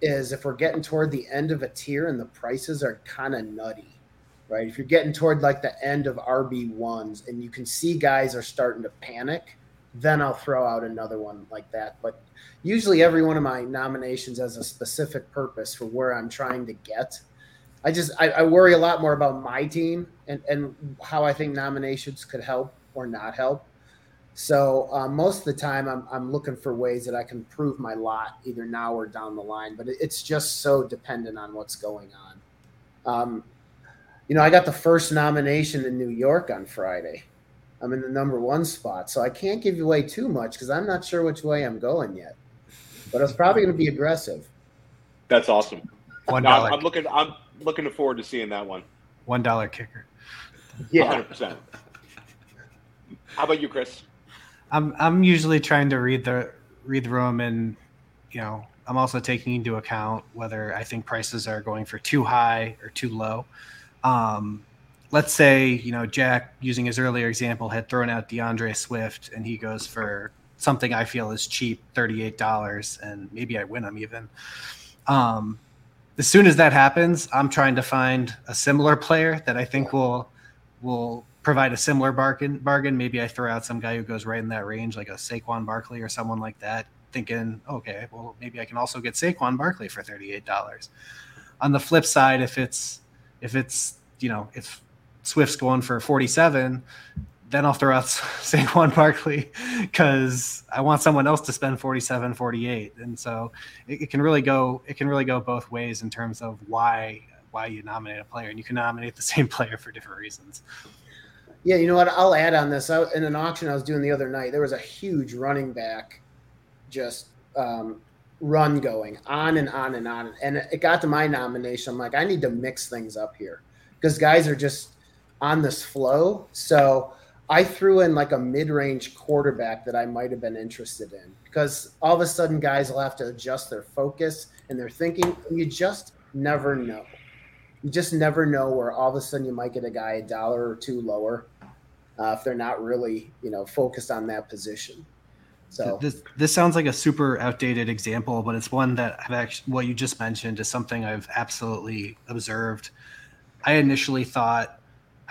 Speaker 2: is if we're getting toward the end of a tier and the prices are kind of nutty, right? If you're getting toward like the end of RB ones and you can see guys are starting to panic, then I'll throw out another one like that. But usually every one of my nominations has a specific purpose for where I'm trying to get. I just I, I worry a lot more about my team and and how I think nominations could help or not help. So uh, most of the time, I'm I'm looking for ways that I can prove my lot either now or down the line. But it's just so dependent on what's going on. Um, you know, I got the first nomination in New York on Friday. I'm in the number one spot, so I can't give away too much because I'm not sure which way I'm going yet. But it's probably going to be aggressive.
Speaker 3: That's awesome.
Speaker 4: One
Speaker 3: No, I'm, I'm looking. I'm looking forward to seeing that one.
Speaker 4: one dollar kicker.
Speaker 2: Yeah,
Speaker 3: 100. percent How about you, Chris?
Speaker 4: I'm I'm usually trying to read the read the room, and you know, I'm also taking into account whether I think prices are going for too high or too low. Um, let's say you know Jack, using his earlier example, had thrown out D'Andre Swift, and he goes for something I feel is cheap, thirty eight dollars, and maybe I win him even. Um, as soon as that happens, I'm trying to find a similar player that I think will will provide a similar bargain. Bargain. Maybe I throw out some guy who goes right in that range, like a Saquon Barkley or someone like that. Thinking, okay, well, maybe I can also get Saquon Barkley for thirty-eight dollars. On the flip side, if it's if it's you know if Swift's going for forty-seven, then I'll throw out *laughs* Saquon Barkley because I want someone else to spend 47, 48. And so it, it can really go it can really go both ways in terms of why why you nominate a player, and you can nominate the same *laughs* player for different reasons.
Speaker 2: Yeah, you know what? I'll add on this. I, in an auction I was doing the other night, there was a huge running back, just um, run going on and on and on. And it got to my nomination. I'm like, I need to mix things up here because guys are just on this flow. So I threw in like a mid range quarterback that I might have been interested in because all of a sudden guys will have to adjust their focus and their thinking. And you just never know. You just never know where all of a sudden you might get a guy a dollar or two lower uh, if they're not really, you know, focused on that position. So
Speaker 4: this this sounds like a super outdated example, but it's one that I've actually what you just mentioned is something I've absolutely observed. I initially thought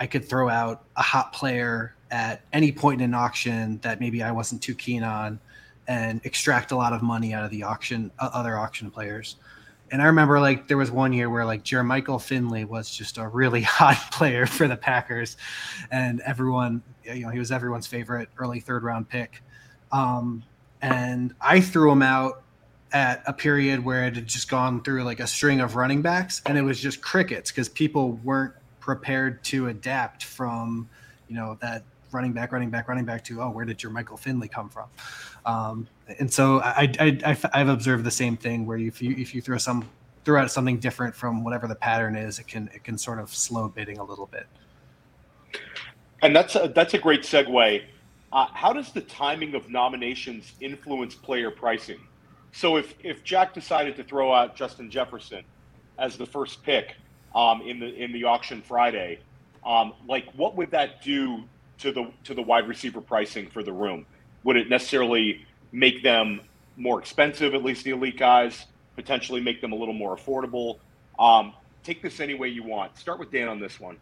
Speaker 4: I could throw out a hot player at any point in an auction that maybe I wasn't too keen on and extract a lot of money out of the auction uh, other auction players. And I remember like there was one year where like Jermichael Finley was just a really *laughs* hot player for the Packers, and everyone, you know, he was everyone's favorite early third round pick. Um, and I threw him out at a period where it had just gone through like a string of running backs, and it was just crickets because people weren't prepared to adapt from, you know, that running back, running back, running back to oh, where did Jermichael Finley come from? Um, and so I, I, I, have observed the same thing where if you if you throw some throw out something different from whatever the pattern is, it can it can sort of slow bidding a little bit.
Speaker 3: And that's a, that's a great segue. Uh, how does the timing of nominations influence player pricing? So if if Jack decided to throw out Justin Jefferson as the first pick um, in the in the auction Friday, um, like what would that do to the to the wide receiver pricing for the room? Would it necessarily make them more expensive, at least the elite guys, potentially make them a little more affordable? Um, take this any way you want. Start with Dan on this one.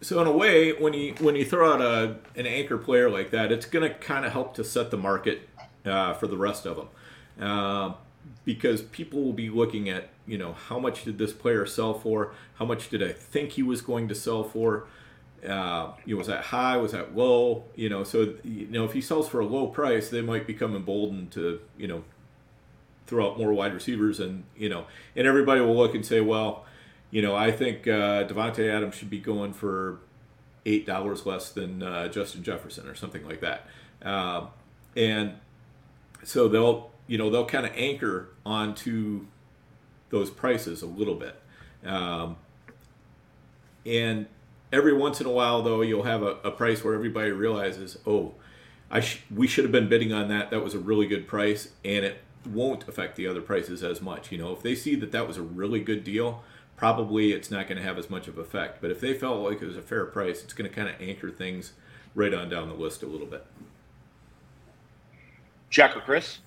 Speaker 1: So in a way, when you when you throw out a an anchor player like that, it's going to kind of help to set the market uh, for the rest of them, uh, because people will be looking at you know how much did this player sell for, how much did I think he was going to sell for, uh, you know, was that high, was that low, you know, so you know if he sells for a low price, they might become emboldened to you know throw out more wide receivers, and you know, and everybody will look and say, well you know, I think uh, Davante Adams should be going for eight dollars less than uh, Justin Jefferson or something like that, uh, and so they'll you know they'll kind of anchor onto those prices a little bit, um, and every once in a while though you'll have a, a price where everybody realizes, oh, I sh- we should have been bidding on that. That was a really good price, and it won't affect the other prices as much. You know, if they see that that was a really good deal probably it's not going to have as much of effect. But if they felt like it was a fair price, it's going to kind of anchor things right on down the list a little bit.
Speaker 3: Jack or Chris?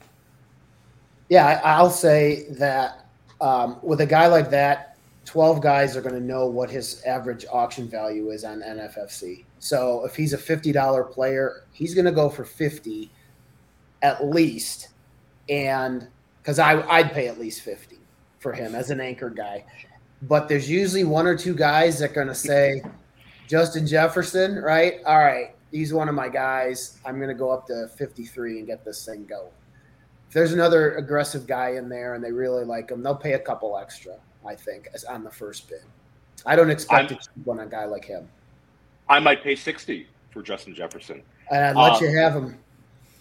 Speaker 2: Yeah, I'll say that um, with a guy like that, 12 guys are going to know what his average auction value is on NFFC. So if he's a $50 player, he's going to go for 50 at least. And because I'd pay at least 50 for him as an anchor guy but there's usually one or two guys that are going to say, Justin Jefferson, right? All right, he's one of my guys. I'm going to go up to 53 and get this thing going. If there's another aggressive guy in there and they really like him, they'll pay a couple extra, I think, as on the first bid. I don't expect
Speaker 3: I'm-
Speaker 2: a cheap one on a guy like him.
Speaker 3: I might pay sixty for Justin Jefferson.
Speaker 2: And I'd let
Speaker 3: Uh,
Speaker 2: you have him.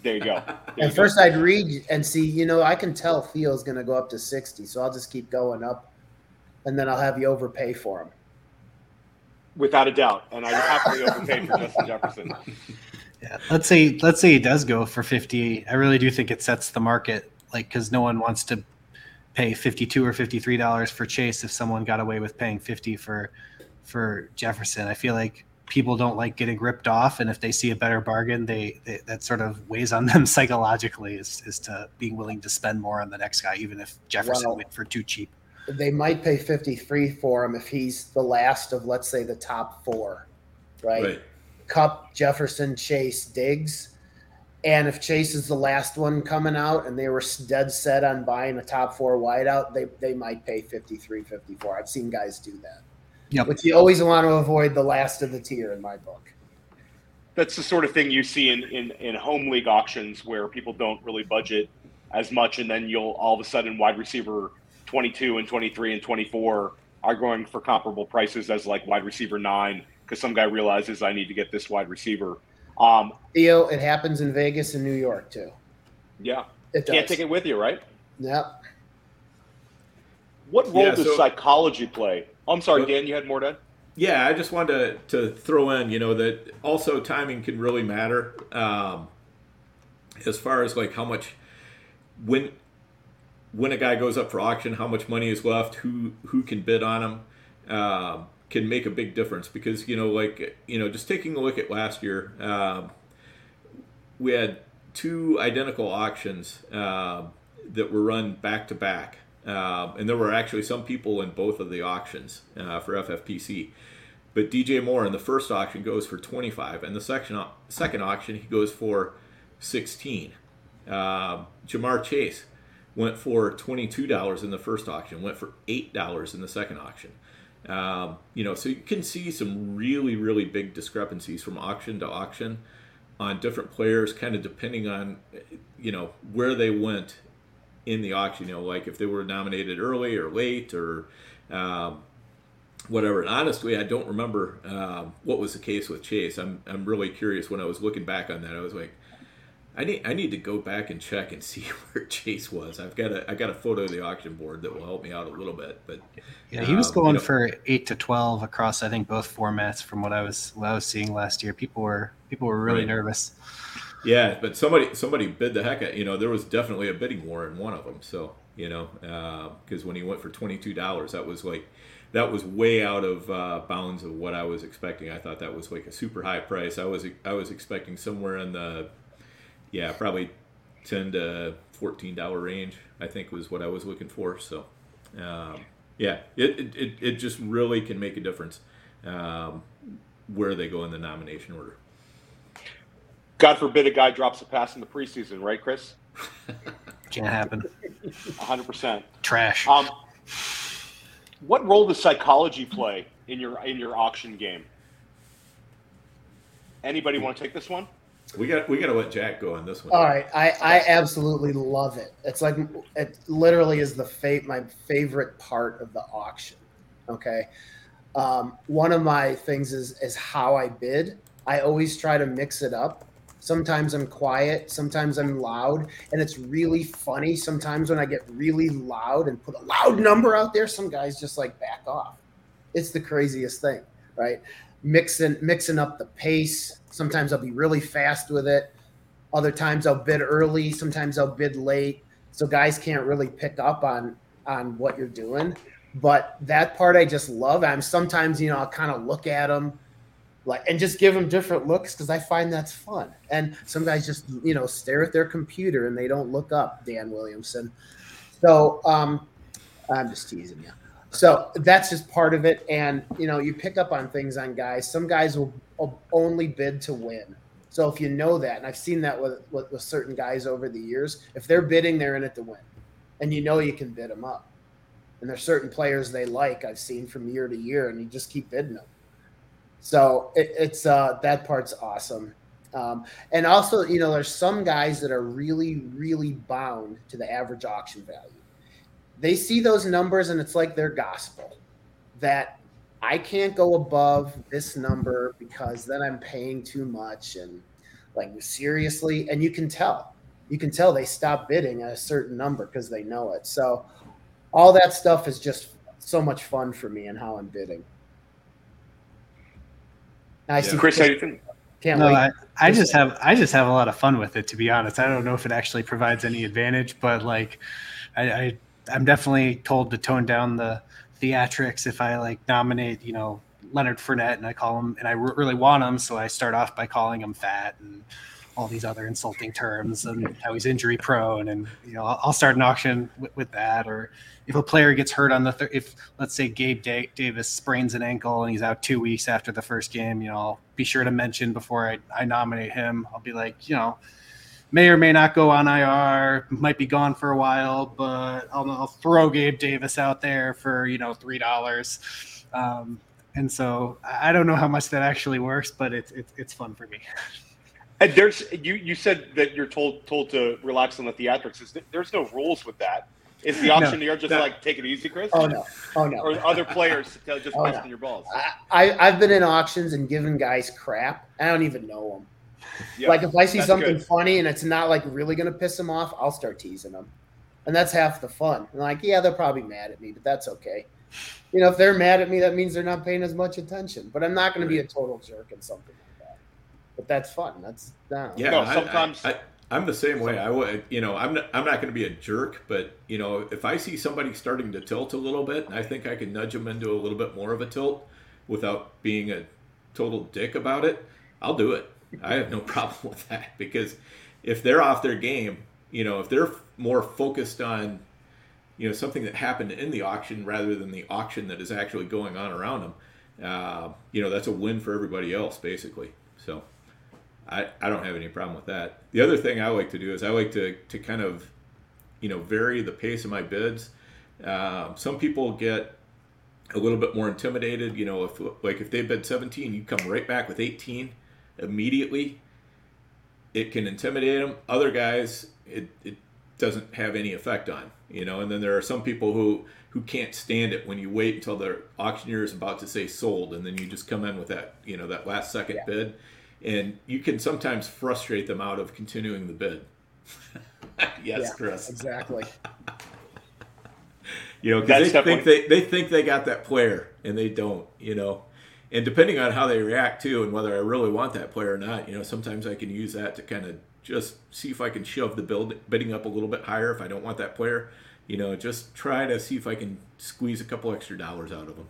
Speaker 3: There you go. *laughs* There you
Speaker 2: And
Speaker 3: go.
Speaker 2: first, I'd read and see. You know, I can tell Theo's going to go up to sixty, so I'll just keep going up, and then I'll have you overpay for him.
Speaker 3: without a doubt, and I would happily overpay for Justin *laughs* Jefferson.
Speaker 4: Yeah, let's say let's say he does go for 58. I really do think it sets the market like cuz no one wants to pay 52 or 53 dollars for Chase if someone got away with paying 50 for for Jefferson. I feel like people don't like getting ripped off and if they see a better bargain, they, they that sort of weighs on *laughs* them psychologically is is to being willing to spend more on the next guy even if Jefferson
Speaker 2: Well-
Speaker 4: went for too cheap.
Speaker 2: They might pay fifty-three for him if he's the last of, let's say, the top four, right?
Speaker 1: Right.
Speaker 2: Kupp, Jefferson, Chase, Diggs. And if Chase is the last one coming out and they were dead set on buying a top four wideout, they, they might pay 53, 54. I've seen guys do that.
Speaker 4: Yep.
Speaker 2: But you always want to avoid the last of the tier in my book.
Speaker 3: That's the sort of thing you see in, in, in home league auctions where people don't really budget as much, and then you'll all of a sudden wide receiver 22 and 23 and 24 are going for comparable prices as like wide receiver nine because some guy realizes I need to get this wide receiver. Um,
Speaker 2: Theo, it happens in Vegas and New York too.
Speaker 3: yeah,
Speaker 2: It does.
Speaker 3: can't take it with you, right?
Speaker 2: Yep.
Speaker 3: What role
Speaker 1: Yeah,
Speaker 3: does
Speaker 1: so-
Speaker 3: psychology play? Oh, I'm sorry,
Speaker 1: Well-
Speaker 3: Dan. You had more to.
Speaker 1: Yeah, I just wanted to, to throw in, you know, that also timing can really matter um, as far as like how much when when a guy goes up for auction, how much money is left, who who can bid on him, um, can make a big difference because you know, like you know, just taking a look at last year, um, we had two identical auctions um that were run back to back. Um, and there were actually some people in both of the auctions uh, for FFPC. But DJ Moore in the first auction goes for 25, and the section second auction he goes for 16. Um Ja'Marr Chase went for $22 in the first auction, went for $8 in the second auction. Um, you know, so you can see some really, really big discrepancies from auction to auction on different players, kind of depending on, you know, where they went in the auction. You know, like if they were nominated early or late or um, whatever. And honestly, I don't remember um, what was the case with Chase. I'm I'm really curious. When I was looking back on that, I was like, I need I need to go back and check and *laughs* see where Chase was. I've got a I got a photo of the auction board that will help me out a little bit. But
Speaker 4: Yeah, he was
Speaker 1: um,
Speaker 4: going
Speaker 1: you know-
Speaker 4: for eight to twelve across I think both formats from what I was what I was seeing last year. People were people were really
Speaker 1: Right.
Speaker 4: nervous.
Speaker 1: Yeah, but somebody somebody bid the heck out. You know, there was definitely a bidding war in one of them. So you know, because when he went for twenty two dollars, that was like that was way out of uh, bounds of what I was expecting. I thought that was like a super high price. I was I was expecting somewhere in the yeah probably ten to fourteen dollar range. I think was what I was looking for. So um, yeah, it, it it it just really can make a difference um, where they go in the nomination order.
Speaker 3: God forbid a guy drops a pass in the preseason, right, Chris? *laughs*
Speaker 4: Can't happen.
Speaker 3: 100%.
Speaker 4: Trash.
Speaker 3: Um, what role does psychology play in your in your auction game? Anybody want to take this one?
Speaker 1: We got we got to let Jack go on this one.
Speaker 2: All right, I, I absolutely love it. It's like it literally is the fate my favorite part of the auction. Okay, um, one of my things is is how I bid. I always try to mix it up. Sometimes I'm quiet, sometimes I'm loud, and it's really funny. Sometimes when I get really loud and put a loud number out there, some guys just like back off. It's the craziest thing, right? Mixing mixing up the pace. Sometimes I'll be really fast with it. Other times I'll bid early. Sometimes I'll bid late. So guys can't really pick up on on what you're doing. But that part I just love. I'm sometimes you know I'll kind of look at them like and just give them different looks because I find that's fun. And some guys just you know stare at their computer and they don't look up. Dan Williamson. So um, I'm just teasing you. So that's just part of it. And you know you pick up on things on guys. Some guys will, will only bid to win. So if you know that, and I've seen that with, with with certain guys over the years, if they're bidding, they're in it to win, and you know you can bid them up. And there's certain players they like I've seen from year to year, and you just keep bidding them. So it, it's uh, that part's awesome. Um, and also, you know, there's some guys that are really, really bound to the average auction value. They see those numbers and it's like their gospel that I can't go above this number because then I'm paying too much. And like, seriously. And you can tell, you can tell they stop bidding at a certain number because they know it. So all that stuff is just so much fun for me and how I'm bidding.
Speaker 3: I yeah. see Chris, how you think?
Speaker 4: Can't no, wait. I, I just have I just have a lot of fun with it to be honest. I don't know if it actually provides any advantage, but like I, I I'm definitely told to tone down the theatrics if I like nominate, you know, Leonard Fournette and I call him and I r- really want him, so I start off by calling him fat and all these other insulting terms and how he's injury prone and you know I'll start an auction with, with that. Or if a player gets hurt on the thir- if let's say Gabe da- Davis sprains an ankle and he's out two weeks after the first game you know I'll be sure to mention before I, I nominate him. I'll be like you know may or may not go on IR might be gone for a while but I'll, I'll throw Gabe Davis out there for you know three dollars um, and so I don't know how much that actually works but it's it's, it's fun for me *laughs*
Speaker 3: And there's you you said that you're told told to relax on the theatrics. Is there's no rules with that? Is the auctioneer no, just no. like take it easy, Chris?
Speaker 2: Oh no, oh no.
Speaker 3: Or other players just oh, no. your balls?
Speaker 2: I, I have been in auctions and given guys crap. I don't even know them. Yeah, like if I see something good. funny and it's not like really gonna piss them off, I'll start teasing them, and that's half the fun. And like, yeah, they're probably mad at me, but that's okay. You know, if they're mad at me, that means they're not paying as much attention. But I'm not gonna be a total jerk and something like that. but that's fun. That's no.
Speaker 1: yeah. No, sometimes I, I, am the same way. I would, you know, I'm not, I'm not going to be a jerk, but you know, if I see somebody starting to tilt a little bit, and I think I can nudge them into a little bit more of a tilt without being a total dick about it, I'll do it. I have no *laughs* problem with that because if they're off their game, you know, if they're more focused on you know something that happened in the auction rather than the auction that is actually going on around them uh, you know that's a win for everybody else basically so I, I don't have any problem with that. The other thing I like to do is I like to, to kind of, you know, vary the pace of my bids. Uh, some people get a little bit more intimidated. You know, if like if they bid 17, you come right back with 18 immediately. It can intimidate them. Other guys, it, it doesn't have any effect on. You know, and then there are some people who who can't stand it when you wait until the auctioneer is about to say sold, and then you just come in with that you know that last second yeah. bid and you can sometimes frustrate them out of continuing the bid. *laughs* yes, yeah, Chris.
Speaker 2: Exactly. *laughs*
Speaker 1: you know, because they think they, they think they got that player and they don't. You know, and depending on how they react too, and whether I really want that player or not, you know, sometimes I can use that to kind of just see if I can shove the build bidding up a little bit higher if I don't want that player. You know, just try to see if I can squeeze a couple extra dollars out of them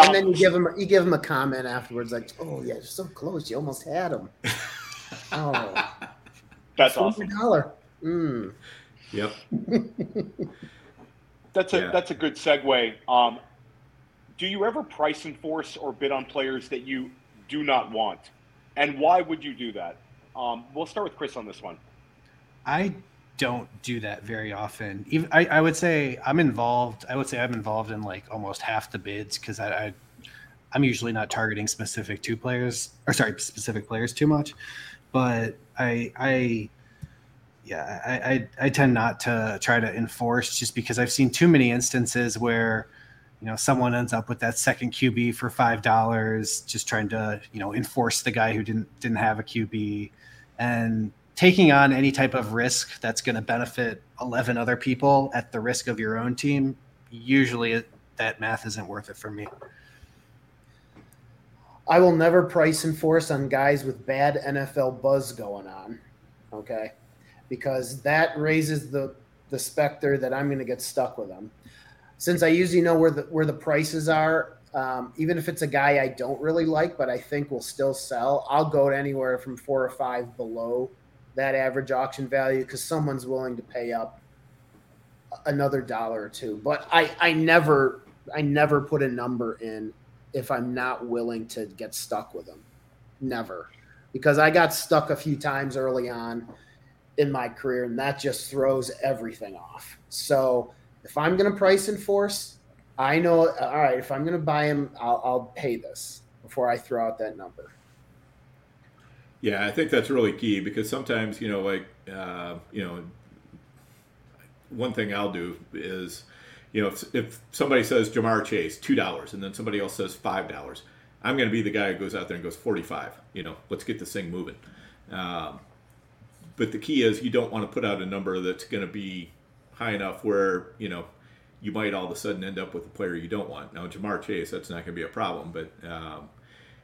Speaker 2: and then you give them you give him a comment afterwards, like, "Oh yeah, you're so close. You almost had him." *laughs*
Speaker 3: oh, that's awesome.
Speaker 2: Dollar. Mm.
Speaker 1: Yep. *laughs*
Speaker 3: that's a yeah. that's a good segue. Um, do you ever price enforce or bid on players that you do not want, and why would you do that? Um, we'll start with Chris on this one.
Speaker 4: I don't do that very often. Even I, I would say I'm involved. I would say I'm involved in like almost half the bids because I, I I'm usually not targeting specific two players or sorry specific players too much, but I I yeah I, I I tend not to try to enforce just because I've seen too many instances where you know someone ends up with that second QB for five dollars just trying to you know enforce the guy who didn't didn't have a QB and taking on any type of risk that's going to benefit 11 other people at the risk of your own team, usually that math isn't worth it for me.
Speaker 2: I will never price enforce on guys with bad NFL buzz going on. Okay. Because that raises the, the specter that I'm going to get stuck with them. Since I usually know where the, where the prices are, um, even if it's a guy I don't really like, but I think will still sell, I'll go to anywhere from four or five below that average auction value because someone's willing to pay up another dollar or two. But I, I never I never put a number in if I'm not willing to get stuck with them. Never. Because I got stuck a few times early on in my career and that just throws everything off. So if I'm going to price enforce, I know, all right, if I'm going to buy him, I'll, I'll pay this before I throw out that number.
Speaker 1: Yeah, I think that's really key because sometimes, you know, like, uh, you know, one thing I'll do is you know, if, if somebody says Ja'Marr Chase two dollars, and then somebody else says five dollars, I'm going to be the guy who goes out there and goes forty five. You know, let's get this thing moving. Um, but the key is you don't want to put out a number that's going to be high enough where you know you might all of a sudden end up with a player you don't want. Now, Ja'Marr Chase, that's not going to be a problem, but um,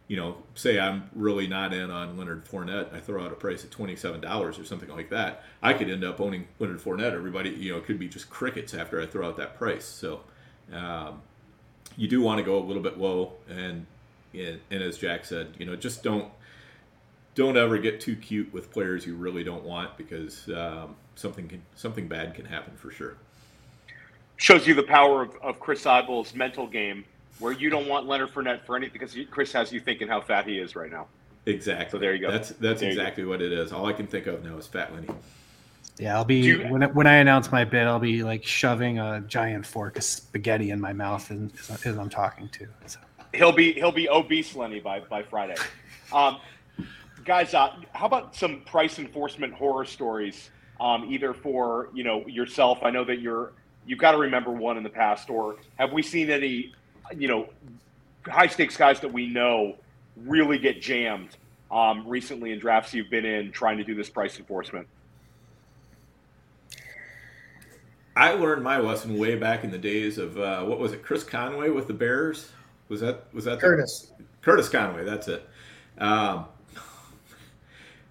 Speaker 1: you know, say I'm really not in on Leonard Fournette, I throw out a price of twenty seven dollars or something like that. I could end up owning Leonard Fournette. Everybody, you know, it could be just crickets after I throw out that price. So um, you do want to go a little bit low, and and, and as Jack said, you know, just don't don't ever get too cute with players you really don't want because um, something can something bad can happen for sure.
Speaker 3: Shows you the power of, of Chris Eibl's mental game where you don't want Leonard Fournette for anything because Chris has you thinking how fat he is right now.
Speaker 1: Exactly.
Speaker 3: So there you go.
Speaker 1: That's that's
Speaker 3: There
Speaker 1: exactly what it is. All I can think of now is Fat Lenny.
Speaker 4: Yeah, I'll be
Speaker 3: you-
Speaker 4: when I- when I announce my bid, I'll be like shoving a giant fork of spaghetti in my mouth as, as I'm talking to. So.
Speaker 3: He'll be he'll be obese Lenny by by Friday. *laughs* Um, guys, uh, how about some price enforcement horror stories? Um, either for you know yourself. I know that you're you've got to remember one in the past, or have we seen any you know high stakes guys that we know really get jammed um, recently in drafts you've been in trying to do this price enforcement?
Speaker 1: I learned my lesson way back in the days of uh, what was it, Chris Conway with the Bears? Was that was that the-
Speaker 2: Curtis.
Speaker 1: Curtis Conway, that's it. Um,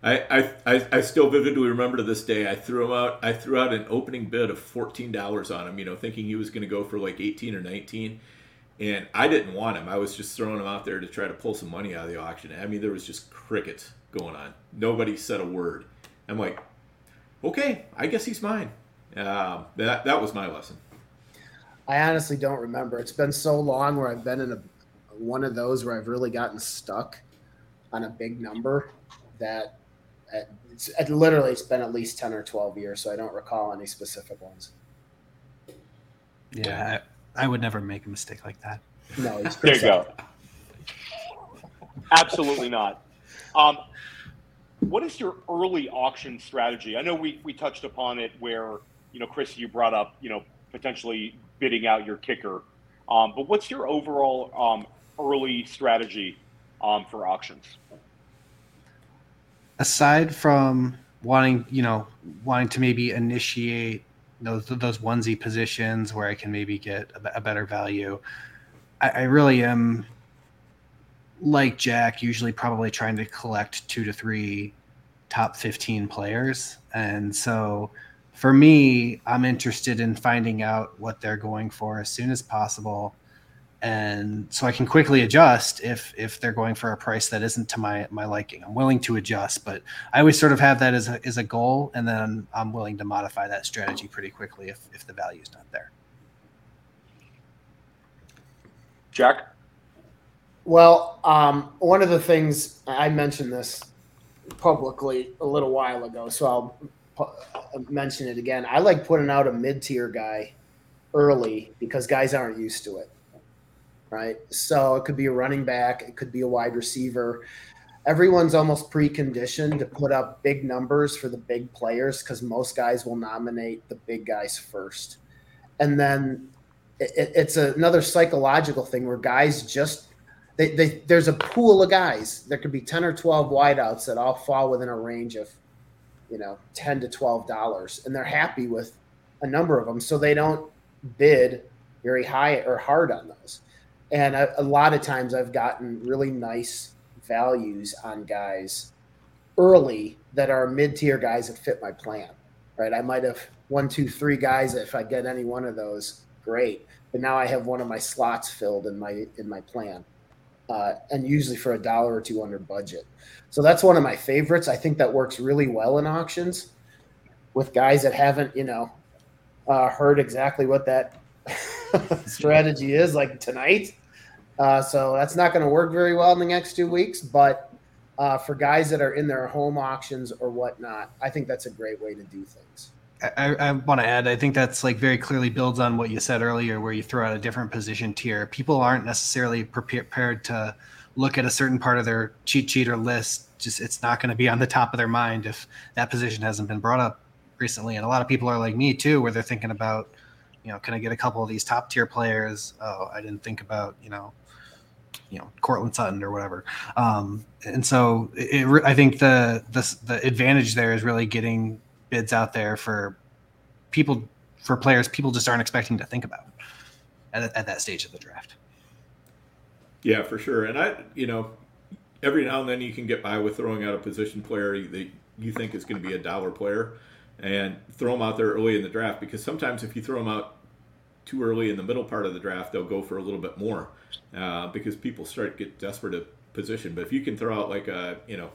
Speaker 1: I, I, I, still vividly remember to this day. I threw him out. I threw out an opening bid of fourteen dollars on him. You know, thinking he was going to go for like eighteen or nineteen, and I didn't want him. I was just throwing him out there to try to pull some money out of the auction. I mean, there was just crickets going on. Nobody said a word. I'm like, okay, I guess he's mine. Um, that that was my lesson.
Speaker 2: I honestly don't remember. It's been so long where I've been in a one of those where I've really gotten stuck on a big number that it's it literally it's been at least 10 or 12 years so I don't recall any specific ones.
Speaker 4: Yeah, I, I would never make a mistake like that.
Speaker 2: No, it's
Speaker 3: There you go. Absolutely not. Um, what is your early auction strategy? I know we, we touched upon it where, you know, Chris, you brought up, you know, potentially bidding out your kicker. Um, but what's your overall um, early strategy um, for auctions?
Speaker 4: Aside from wanting you know wanting to maybe initiate those those onesie positions where I can maybe get a, a better value, I, I really am like Jack, usually probably trying to collect two to three top fifteen players, and so for me, I'm interested in finding out what they're going for as soon as possible and so I can quickly adjust if if they're going for a price that isn't to my my liking. I'm willing to adjust, but I always sort of have that as a as a goal, and then I'm willing to modify that strategy pretty quickly if if the value is not there.
Speaker 3: Jack?
Speaker 2: Well, um, one of the things I mentioned this publicly a little while ago, so I'll pu- mention it again. I like putting out a mid tier guy early because guys aren't used to it, right? So it could be a running back, it could be a wide receiver. Everyone's almost preconditioned to put up big numbers for the big players because most guys will nominate the big guys first. And then it, it- it's another psychological thing where guys just they, they there's a pool of guys. There could be ten or twelve wideouts that all fall within a range of, you know, ten to twelve dollars, and they're happy with a number of them, so they don't bid very high or hard on those. And a, a lot of times, I've gotten really nice values on guys early that are mid tier guys that fit my plan. Right, I might have one, two, three guys. If I get any one of those, great. But now I have one of my slots filled in my in my plan uh, and usually for a dollar or two under budget. So that's one of my favorites. I think that works really well in auctions with guys that haven't, you know, uh, heard exactly what that *laughs* strategy is like tonight. Uh, so that's not going to work very well in the next two weeks. But uh, for guys that are in their home auctions or whatnot, I think that's a great way to do things.
Speaker 4: I, I want to add, I think that's like very clearly builds on what you said earlier, where you throw out a different position tier. People aren't necessarily prepared to look at a certain part of their cheat sheet or list. Just it's not going to be on the top of their mind if that position hasn't been brought up recently. And a lot of people are like me too, where they're thinking about you know, can I get a couple of these top tier players? Oh, I didn't think about, you know, you know, Courtland Sutton or whatever. Um, and so it, it, I think the, the the advantage there is really getting bids out there for people for players people just aren't expecting to think about at, at that stage of the draft.
Speaker 1: Yeah, for sure. And I, you know, every now and then you can get by with throwing out a position player that you think is going to be a dollar player and throw them out there early in the draft because sometimes if you throw them out too early in the middle part of the draft, they'll go for a little bit more uh, because people start get desperate at position. But if you can throw out like a, you know,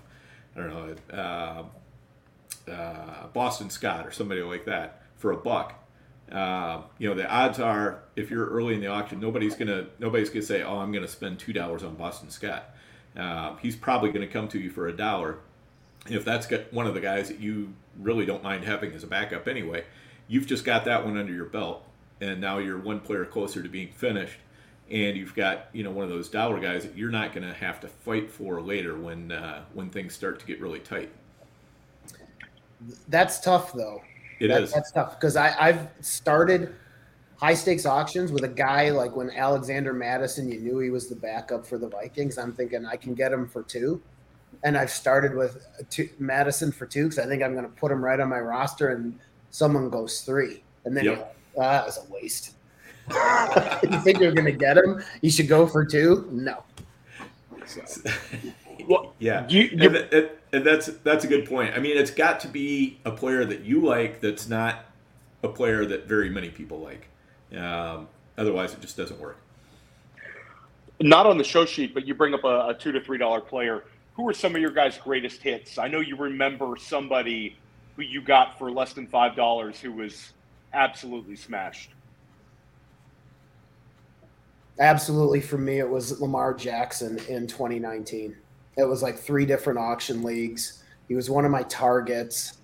Speaker 1: I don't know, uh, uh, Boston Scott or somebody like that for a buck, uh, you know, the odds are if you're early in the auction, nobody's gonna nobody's gonna say, "Oh, I'm gonna spend two dollars on Boston Scott." Uh, he's probably gonna come to you for a dollar. If that's one of the guys that you really don't mind having as a backup anyway, you've just got that one under your belt and now you're one player closer to being finished and you've got you know one of those dollar guys that you're not going to have to fight for later when uh, when things start to get really tight.
Speaker 2: That's tough though.
Speaker 1: It
Speaker 2: that,
Speaker 1: is.
Speaker 2: That's tough because I I've started high stakes auctions with a guy like when Alexander Mattison, you knew he was the backup for the Vikings. I'm thinking I can get him for two, and I've started with two, Mattison for two because I think I'm going to put him right on my roster, and someone goes three, and then
Speaker 1: Yep.
Speaker 2: Ah, that was a waste. *laughs* you think you're going to get him? You should go for two. No. So,
Speaker 3: Well,
Speaker 1: Yeah,
Speaker 3: You-
Speaker 1: and,
Speaker 3: you-
Speaker 1: and that's that's a good point. I mean, it's got to be a player that you like that's not a player that very many people like. Um, otherwise, it just doesn't work.
Speaker 3: not on the show sheet, but you bring up a, a two to three dollar player. Who are some of your guys' greatest hits? I know you remember somebody who you got for less than five dollars who was absolutely smashed.
Speaker 2: absolutely, for me, it was Lamar Jackson in 2019. It was like three different auction leagues. He was one of my targets.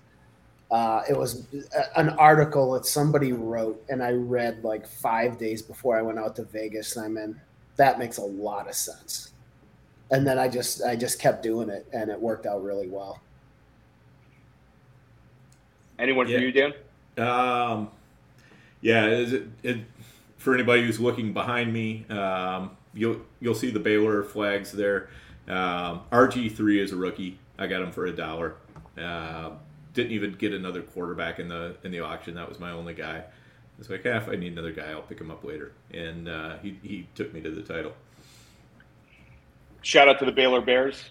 Speaker 2: Uh, it was a- an article that somebody wrote, and I read like five days before I went out to Vegas. And I'm in. That makes a lot of sense. And then I just I just kept doing it, and it worked out really well.
Speaker 3: Anyone
Speaker 1: Yeah.
Speaker 3: for you, Dan?
Speaker 1: Um, yeah, it, it, it, for anybody who's looking behind me, um, you'll you'll see the Baylor flags there. Um, RG three is a rookie. I got him for a dollar. Uh, didn't even get another quarterback in the in the auction. That was my only guy. It's like, yeah, if I need another guy, I'll pick him up later. And uh, he he took me to the title.
Speaker 3: Shout out to the Baylor Bears.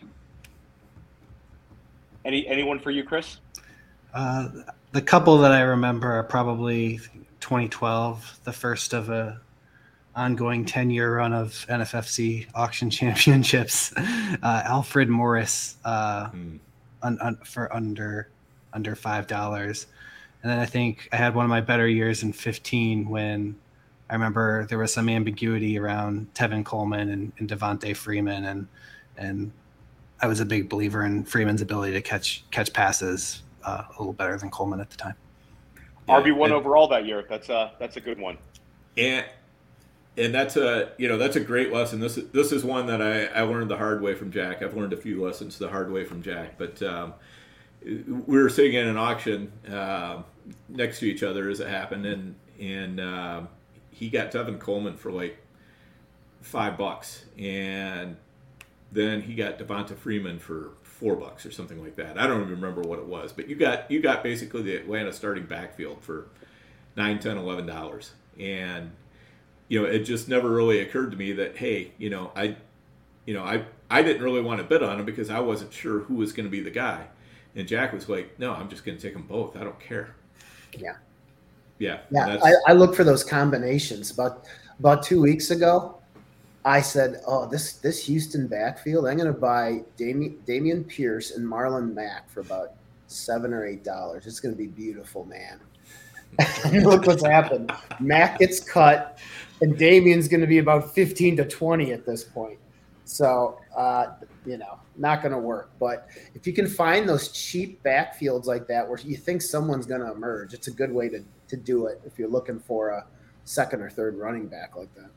Speaker 3: Any anyone for you, Chris?
Speaker 4: Uh, the couple that I remember are probably 2012, the first of a ongoing 10 year run of NFFC auction *laughs* championships. Uh, Alfred Morris uh,
Speaker 1: Hmm.
Speaker 4: un, un, for under under five dollars, and then I think I had one of my better years in 15 when I remember there was some ambiguity around Tevin Coleman and, and Devonta Freeman, and and I was a big believer in Freeman's ability to catch catch passes uh, a little better than Coleman at the time.
Speaker 1: Yeah,
Speaker 3: RB one overall that year. That's a that's a good one.
Speaker 1: and and that's a you know that's a great lesson. This is this is one that I, I learned the hard way from Jack. I've learned a few lessons the hard way from Jack, but um, we were sitting in an auction uh, next to each other as it happened, and and um he got Tevin Coleman for like five bucks, and then he got Devonta Freeman for four bucks or something like that. I don't even remember what it was, but you got you got basically the Atlanta starting backfield for nine, ten, eleven dollars, and you know it just never really occurred to me that hey, you know I, you know I I didn't really want to bid on him because I wasn't sure who was going to be the guy, and Jack was like, no, I'm just going to take them both. I don't care.
Speaker 2: Yeah.
Speaker 1: Yeah.
Speaker 2: Yeah, I, I look for those combinations. About about two weeks ago, I said, "Oh, this this Houston backfield, I'm going to buy Dameon, Dameon Pierce and Marlon Mack for about seven or eight dollars. It's going to be beautiful, man." *laughs* look what's happened. Mack gets cut, and Dameon's going to be about fifteen to twenty at this point. So, uh, you know, not going to work. But if you can find those cheap backfields like that where you think someone's going to emerge, it's a good way to, to do it if you're looking for a second or third running back like that.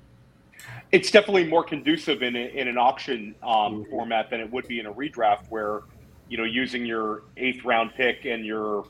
Speaker 3: It's definitely more conducive in, a, in an auction um,
Speaker 2: Mhm.
Speaker 3: format than it would be in a redraft, where you know using your eighth round pick and your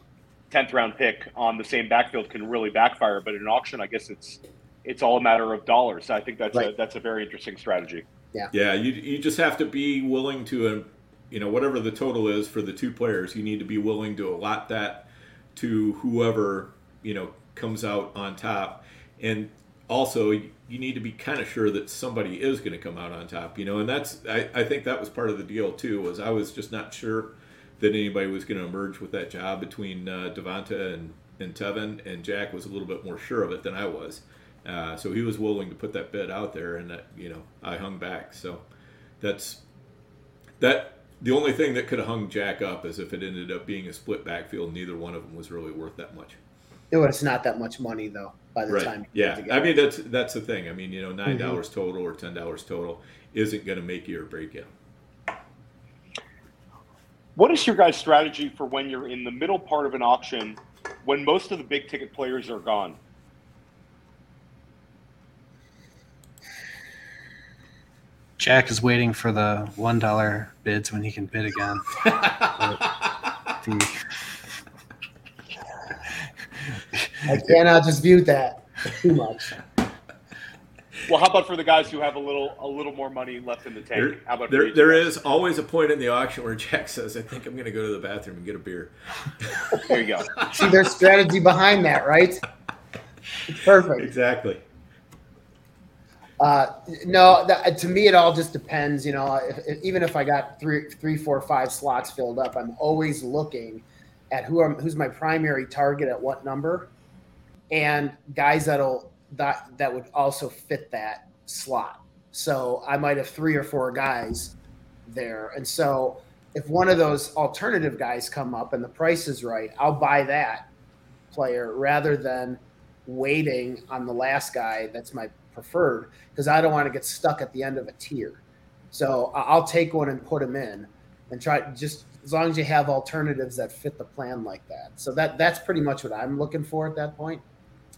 Speaker 3: tenth round pick on the same backfield can really backfire. But in an auction, I guess it's it's all a matter of dollars. I think that's right. a that's a very interesting strategy.
Speaker 1: Yeah, yeah. You you just have to be willing to, um, you know, whatever the total is for the two players, you need to be willing to allot that to whoever you know comes out on top, and also you need to be kind of sure that somebody is going to come out on top. You know, and that's I, I think that was part of the deal too. Was I was just not sure that anybody was going to emerge with that job between uh, Devonta and and Tevin, and Jack was a little bit more sure of it than I was. Uh, so he was willing to put that bid out there, and that you know I hung back. So that's that. The only thing that could have hung Jack up is if it ended up being a split backfield. Neither one of them was really worth that much.
Speaker 2: It was not that much money though. By the
Speaker 1: right.
Speaker 2: time,
Speaker 1: yeah, I mean that's that's the thing. I mean, you know, nine mm-hmm. dollars mm-hmm. total or ten dollars total isn't going to make you or break you.
Speaker 3: What is your guys' strategy for when you're in the middle part of an auction, when most of the big ticket players are gone?
Speaker 4: Jack is waiting for the one dollar bids when he can bid again. *laughs*
Speaker 2: I cannot dispute that too much.
Speaker 3: Well, how about for the guys who have a little a little more money left in the tank?
Speaker 1: There,
Speaker 3: how about
Speaker 1: there? There is always a point in the auction where Jack says, "I think I'm going to go to the bathroom and get a beer."
Speaker 3: there you go. *laughs*
Speaker 2: See, there's strategy behind that, right? It's perfect.
Speaker 1: Exactly.
Speaker 2: Uh, no, that, to me, it all just depends. You know, if, if, even if I got three, three, four, five slots filled up, I'm always looking at who I'm, who's my primary target at what number, and guys that'll that that would also fit that slot. So I might have three or four guys there, and so if one of those alternative guys come up and the price is right, I'll buy that player rather than waiting on the last guy that's my preferred because I don't want to get stuck at the end of a tier. So I'll take one and put them in and try just as long as you have alternatives that fit the plan like that. So that that's pretty much what I'm looking for at that point.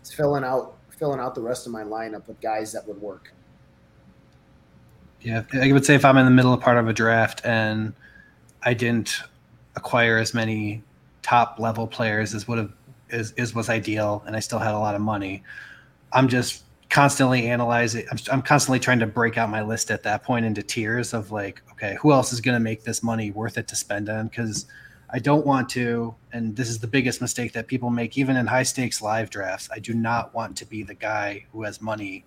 Speaker 2: Filling out filling out the rest of my lineup with guys that would work.
Speaker 4: Yeah, I would say if I'm in the middle of part of a draft and I didn't acquire as many top level players as would have is, is was ideal and I still had a lot of money, I'm just constantly analyzing. I'm, I'm constantly trying to break out my list at that point into tiers of like, okay, who else is going to make this money worth it to spend on? Because I don't want to, and this is the biggest mistake that people make, even in high stakes live drafts. I do not want to be the guy who has money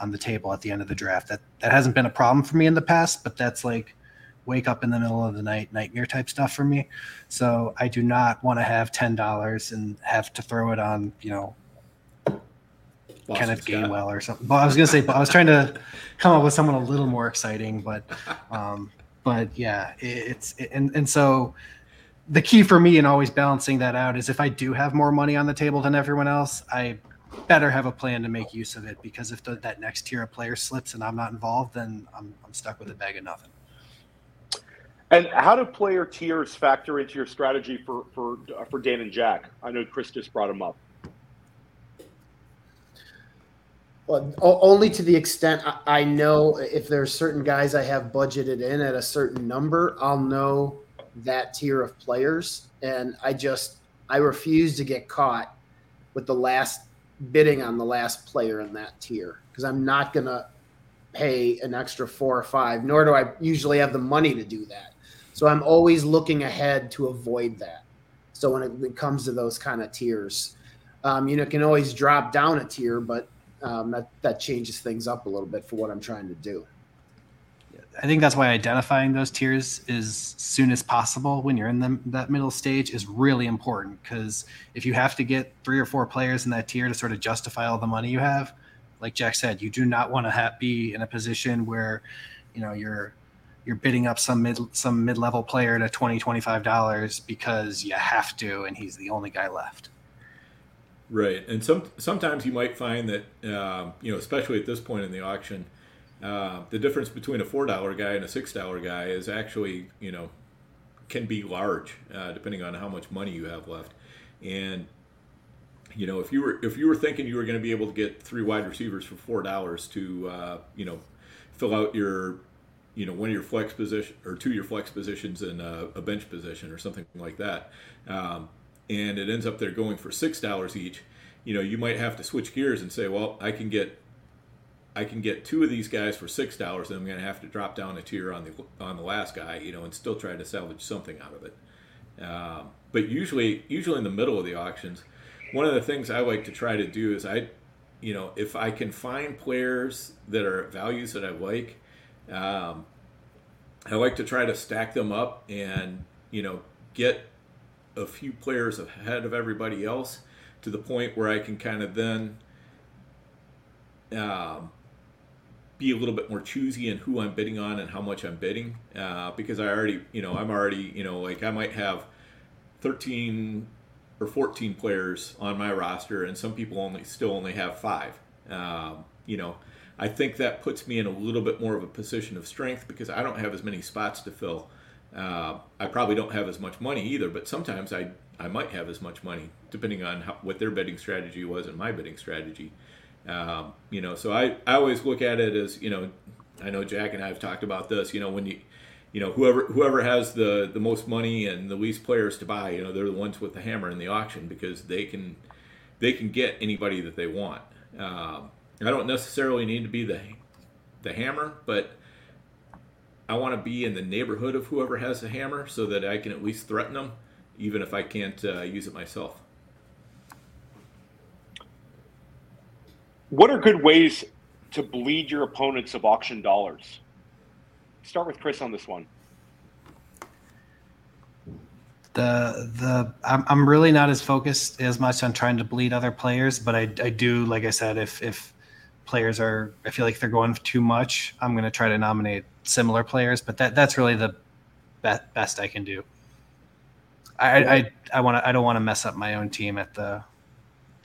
Speaker 4: on the table at the end of the draft. That that hasn't been a problem for me in the past, but that's like wake up in the middle of the night nightmare type stuff for me. So I do not want to have ten dollars and have to throw it on, you know, Boston Kenneth Scott. Gainwell or something. But I was gonna say, but I was trying to come up with someone a little more exciting, but, um, but yeah, it, it's it, and and so the key for me in always balancing that out is if I do have more money on the table than everyone else, I better have a plan to make use of it because if the, that next tier of player slips and I'm not involved, then I'm, I'm stuck with a bag of nothing.
Speaker 3: And how do player tiers factor into your strategy for for uh, for Dan and Jack? I know Chris just brought them up.
Speaker 2: Well, only to the extent I know if there's certain guys I have budgeted in at a certain number, I'll know that tier of players, and I just I refuse to get caught with the last bidding on the last player in that tier because I'm not gonna pay an extra four or five, nor do I usually have the money to do that. So I'm always looking ahead to avoid that. So when it comes to those kind of tiers, um, you know, can always drop down a tier, but um, that that changes things up a little bit for what I'm trying to do.
Speaker 4: I think that's why identifying those tiers as soon as possible when you're in the, that middle stage is really important because if you have to get three or four players in that tier to sort of justify all the money you have, like Jack said, you do not want to have, be in a position where, you know, you're you're bidding up some mid some mid level player to 20 25 dollars because you have to and he's the only guy left.
Speaker 1: Right, and some sometimes you might find that uh, you know, especially at this point in the auction, uh, the difference between a four dollar guy and a six dollar guy is actually you know can be large uh, depending on how much money you have left, and you know if you were if you were thinking you were going to be able to get three wide receivers for four dollars to uh, you know fill out your you know one of your flex position or two of your flex positions and a, a bench position or something like that. Um, and it ends up they're going for six dollars each, you know, you might have to switch gears and say, well, I can get I can get two of these guys for six dollars, and I'm going to have to drop down a tier on the on the last guy, you know, and still try to salvage something out of it. Um, but usually, usually in the middle of the auctions, one of the things I like to try to do is I, you know, if I can find players that are values that I like, um, I like to try to stack them up and you know get a few players ahead of everybody else to the point where I can kind of then um, be a little bit more choosy in who I'm bidding on and how much I'm bidding uh, because I already, you know, I'm already, you know, like I might have 13 or 14 players on my roster and some people only still only have five. Um, you know, I think that puts me in a little bit more of a position of strength because I don't have as many spots to fill. Uh, I probably don't have as much money either, but sometimes I I might have as much money depending on how, what their bidding strategy was and my bidding strategy. Um, you know, so I, I always look at it as, you know, I know Jack and I have talked about this, you know, when you, you know, whoever, whoever has the, the most money and the least players to buy, you know, they're the ones with the hammer in the auction because they can, they can get anybody that they want. Um, I don't necessarily need to be the, the hammer, but I want to be in the neighborhood of whoever has the hammer so that I can at least threaten them, even if I can't uh, use it myself.
Speaker 3: What are good ways to bleed your opponents of auction dollars? Start with Chris on this one.
Speaker 4: The the I'm I'm really not as focused as much on trying to bleed other players, but I I do like I said if if players are I feel like they're going too much, I'm going to try to nominate similar players, but that that's really the be- best I can do. I I I want to I don't want to mess up my own team at the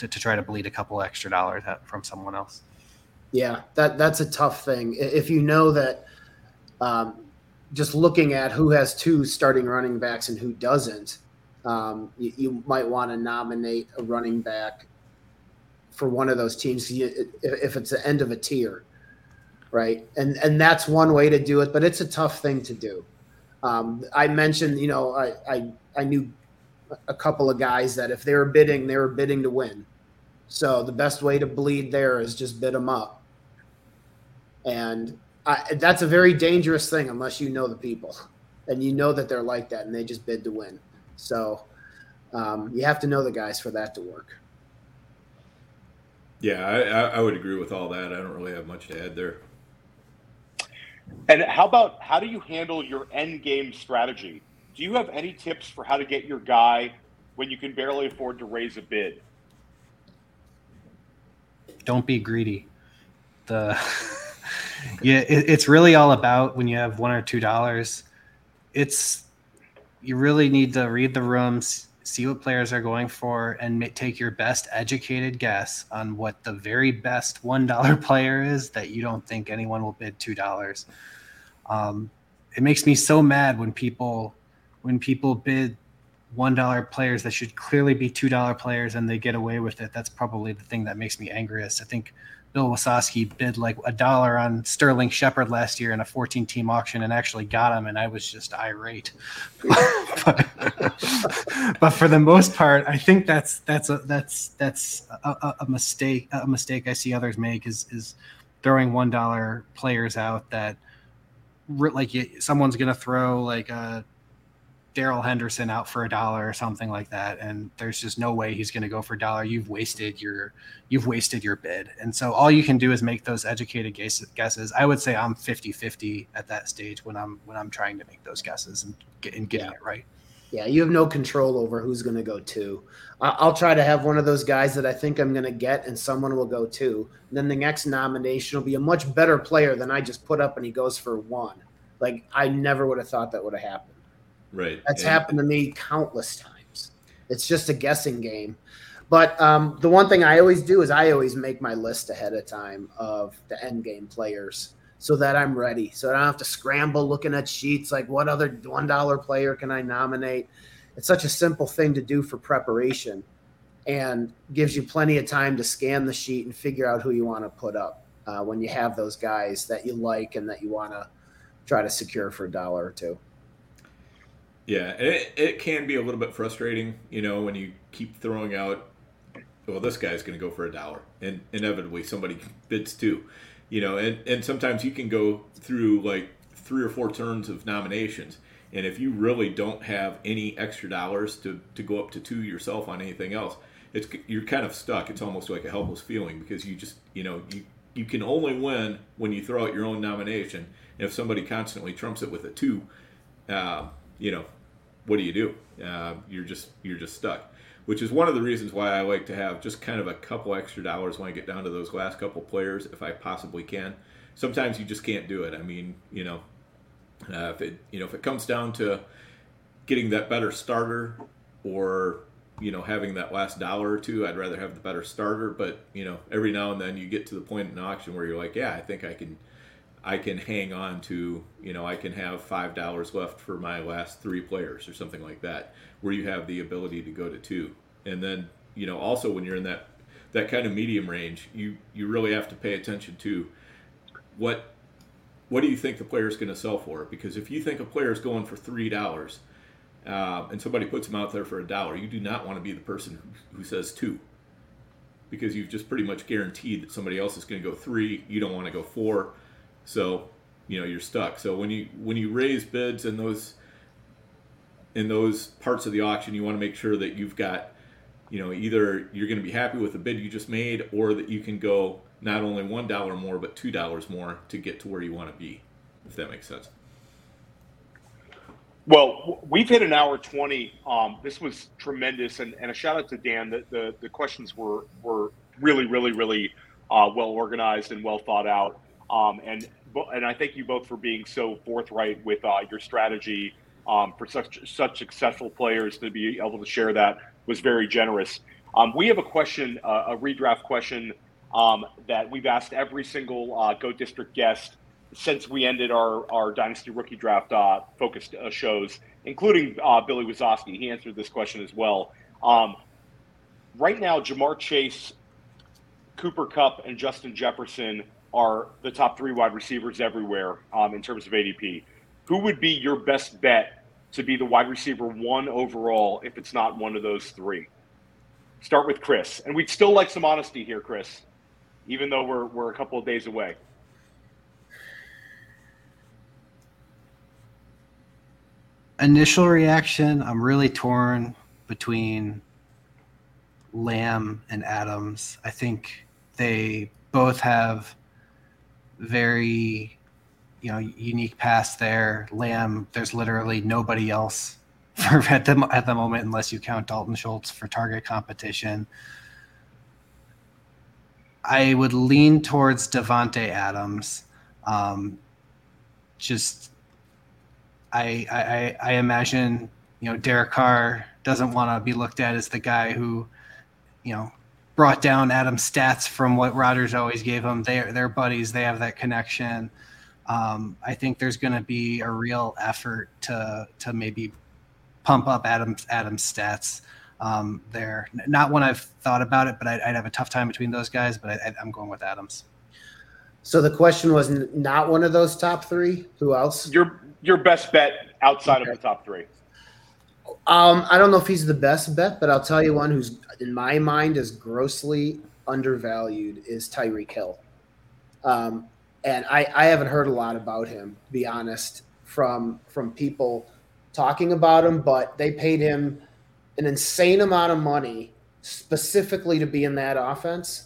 Speaker 4: to, to try to bleed a couple extra dollars from someone else.
Speaker 2: Yeah, that that's a tough thing. If you know that, um, just looking at who has two starting running backs and who doesn't, um, you, you, might want to nominate a running back for one of those teams if it's the end of a tier, right? And and that's one way to do it, but it's a tough thing to do. Um, I mentioned, you know, I, I I knew a couple of guys that if they were bidding, they were bidding to win. So the best way to bleed there is just bid them up. And I, that's a very dangerous thing unless you know the people and you know that they're like that and they just bid to win. So um, you have to know the guys for that to work.
Speaker 1: Yeah, I, I would agree with all that. I don't really have much to add there.
Speaker 3: And how about how do you handle your end game strategy? Do you have any tips for how to get your guy when you can barely afford to raise a bid?
Speaker 4: Don't be greedy. The *laughs* yeah, it, it's really all about when you have one or two dollars. It's you really need to read the rooms, see what players are going for, and take your best educated guess on what the very best one dollar *laughs* player is that you don't think anyone will bid two dollars. Um, it makes me so mad when people when people bid one dollar players that should clearly be two dollar players and they get away with it. That's probably the thing that makes me angriest. I think Bill Wasowski bid like a dollar on Sterling Shepard last year in a 14 team auction and actually got him, and I was just irate. *laughs* but, but, for the most part, I think that's that's a that's that's a, a mistake. A mistake I see others make is is throwing one dollar players out that like someone's gonna throw like a Darrell Henderson out for a dollar or something like that, and there's just no way he's going to go for a dollar. You've wasted your you've wasted your bid, and so all you can do is make those educated guesses. I would say I'm 50-50 at that stage when I'm when I'm trying to make those guesses and, get, and getting yeah. it right.
Speaker 2: Yeah, you have no control over who's going to go two. I'll try to have one of those guys that I think I'm going to get, and someone will go. And then the next nomination will be a much better player than I just put up, and he goes for one. Like I never would have thought that would have happened.
Speaker 1: Right.
Speaker 2: That's happened to me countless times. It's just a guessing game. But um, the one thing I always do is I always make my list ahead of time of the end game players so that I'm ready. So I don't have to scramble looking at sheets like what other one dollar player can I nominate. It's such a simple thing to do for preparation and gives you plenty of time to scan the sheet and figure out who you want to put up uh, when you have those guys that you like and that you want to try to secure for a dollar or two.
Speaker 1: Yeah, and it, it can be a little bit frustrating, you know, when you keep throwing out, well, this guy's going to go for a dollar, and inevitably somebody bids two, you know, and, and sometimes you can go through like three or four turns of nominations, and if you really don't have any extra dollars to, to go up to two yourself on anything else, it's you're kind of stuck. It's almost like a helpless feeling because you just, you know, you you can only win when you throw out your own nomination. And if somebody constantly trumps it with a two, uh, you know, what do you do? Uh, you're just you're just stuck. Which is one of the reasons why I like to have just kind of a couple extra dollars when I get down to those last couple players, if I possibly can. Sometimes you just can't do it. I mean, you know, uh, if it you know if it comes down to getting that better starter or you know having that last dollar or two, I'd rather have the better starter. But you know, every now and then you get to the point in an auction where you're like, yeah, I think I can I can hang on to, you know, I can have five dollars left for my last three players or something like that, where you have the ability to go to two. And then, you know, also when you're in that that kind of medium range, you you really have to pay attention to what what do you think the player is going to sell for? Because if you think a player is going for three dollars, uh, and somebody puts them out there for a dollar, you do not want to be the person who, who says two, because you've just pretty much guaranteed that somebody else is going to go three. You don't want to go four so, you know, you're stuck. So when you when you raise bids in those in those parts of the auction, you want to make sure that you've got, you know, either you're going to be happy with the bid you just made, or that you can go not only one dollar more but two dollars more to get to where you want to be, if that makes sense.
Speaker 3: Well, we've hit an hour twenty. Um, this was tremendous, and, and a shout out to Dan. The, the, the questions were were really, really, really uh, well organized and well thought out. Um, and and I thank you both for being so forthright with uh, your strategy um, for such such successful players to be able to share that was very generous. Um, we have a question, uh, a redraft question um, that we've asked every single uh, GOAT District guest since we ended our, our Dynasty Rookie Draft uh, focused uh, shows, including uh, Billy Wazowski. He answered this question as well. Um, right now, Ja'Marr Chase, Cooper Kupp, and Justin Jefferson are the top three wide receivers everywhere um, in terms of ADP. Who would be your best bet to be the wide receiver one overall if it's not one of those three? Start with Chris. And we'd still like some honesty here, Chris, even though we're, we're a couple of days away.
Speaker 4: Initial reaction I'm really torn between Lamb and Adams. I think they both have very you know unique pass there. Lamb, there's literally nobody else *laughs* for at the at the moment unless you count Dalton Schultz for target competition. I would lean towards Davante Adams. Um, just I, I I imagine you know Derek Carr doesn't want to be looked at as the guy who you know brought down Adam's stats from what Rodgers always gave him. They're they're buddies. They have that connection. Um, I think there's going to be a real effort to to maybe pump up Adam's Adam's stats um, there. Not when I've thought about it, but I'd, I'd have a tough time between those guys. But I, am going with Adams.
Speaker 2: So the question was not one of those top three. Who else?
Speaker 3: Your your best bet outside okay. of the top three.
Speaker 2: Um, I don't know if he's the best bet, but I'll tell you one who's in my mind is grossly undervalued is Tyreek Hill. Um, and I, I haven't heard a lot about him, to be honest, from from people talking about him, but they paid him an insane amount of money specifically to be in that offense.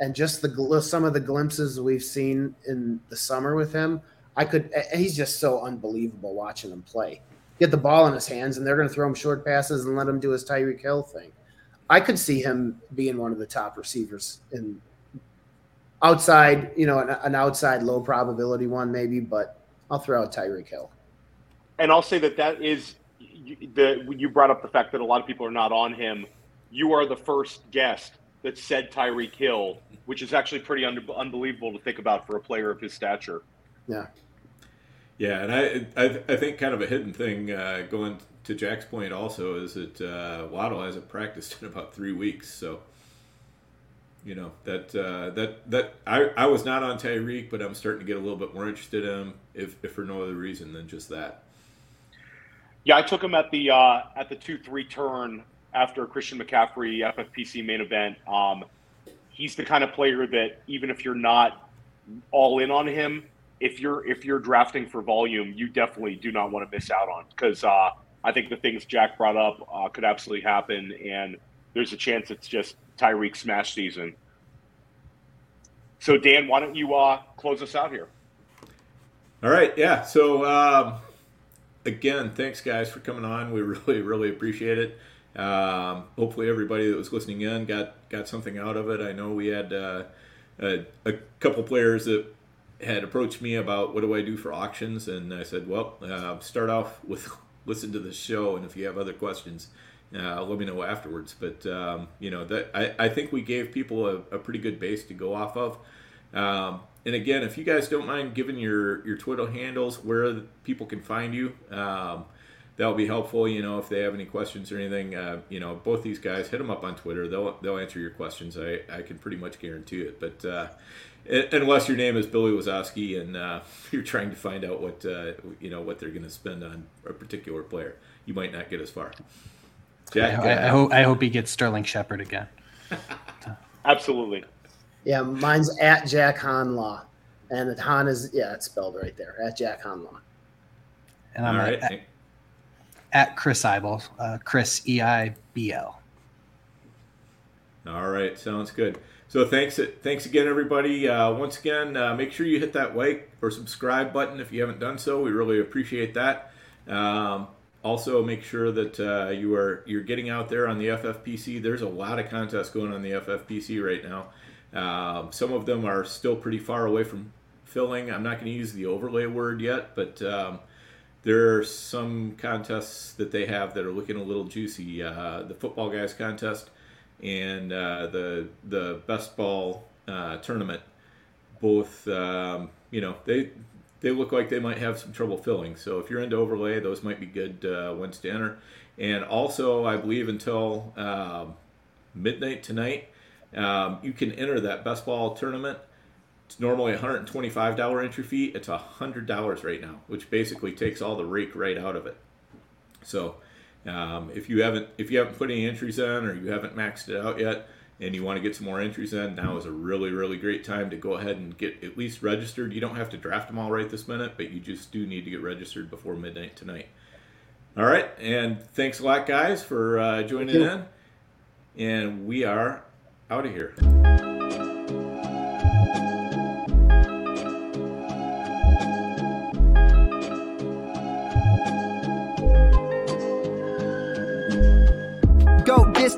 Speaker 2: And just the some of the glimpses we've seen in the summer with him, I could. He's just so unbelievable watching him play get the ball in his hands and they're going to throw him short passes and let him do his Tyreek Hill thing. I could see him being one of the top receivers in outside, you know, an, an outside low probability one maybe, but I'll throw out Tyreek Hill.
Speaker 3: And I'll say that that is the you brought up the fact that a lot of people are not on him. You are the first guest that said Tyreek Hill, which is actually pretty un- unbelievable to think about for a player of his stature.
Speaker 2: Yeah.
Speaker 1: Yeah, and I, I, I think kind of a hidden thing uh, going to Jack's point also is that uh, Waddle hasn't practiced in about three weeks, so you know that uh, that that I, I was not on Tyreek, but I'm starting to get a little bit more interested in him, if, if for no other reason than just that.
Speaker 3: Yeah, I took him at the uh, at the two three turn after Christian McCaffrey FFPC main event. Um, he's the kind of player that even if you're not all in on him, if you're if you're drafting for volume, you definitely do not want to miss out on because uh, I think the things Jack brought up uh, could absolutely happen, and there's a chance it's just Tyreek smash season. So Dan, why don't you uh, close us out here?
Speaker 1: All right, yeah. So um, again, thanks guys for coming on. We *laughs* really, really appreciate it. Um, hopefully, everybody that was listening in got got something out of it. I know we had uh, a, a, couple players that had approached me about what do I do for auctions, and I said, well, uh, start off with *laughs* listen to the show, and if you have other questions, uh, let me know afterwards. But um, you know that I, I think we gave people a, a pretty good base to go off of. Um, and again, if you guys don't mind giving your your Twitter handles where people can find you, um, that'll be helpful. You know, if they have any questions or anything, uh, you know, both these guys hit them up on Twitter. They'll they'll answer your questions. I I can pretty much guarantee it. But uh, unless your name is Billy Wazowski and uh, *laughs* you're trying to find out what uh, you know what they're going to spend on a particular player, you might not get as far.
Speaker 4: Jack, I, I hope I hope he gets Sterling Shepard again. *laughs*
Speaker 3: Absolutely.
Speaker 2: Yeah, mine's at Jack Haan Law. And the Haan is, yeah, it's spelled right there at Jack Haan Law.
Speaker 4: And I'm at, at, at, Chris Eibl, uh, Chris E I B L.
Speaker 1: All right, sounds good. So thanks, thanks again, everybody. Uh, once again, uh, make sure you hit that like or subscribe button if you haven't done so. We really appreciate that. Um, also, make sure that uh, you are you're getting out there on the FFPC. There's a lot of contests going on the FFPC right now. Um, some of them are still pretty far away from filling. I'm not going to use the overlay word yet, but um, there are some contests that they have that are looking a little juicy. Uh, the Footballguys contest and uh, the the best ball uh, tournament, both um, you know they they look like they might have some trouble filling. So if you're into overlay, those might be good uh, ones to enter. And also, I believe until um, midnight tonight um, you can enter that best ball tournament. It's normally $125 entry fee. It's $100 right now, which basically takes all the rake right out of it. So um, if you haven't if you haven't put any entries in or you haven't maxed it out yet and you want to get some more entries in, now is a really really great time to go ahead and get at least registered. You don't have to draft them all right this minute, but you just do need to get registered before midnight tonight. All right, and thanks a lot, guys, for uh, joining in. And we are out of here.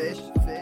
Speaker 5: Fish, fish.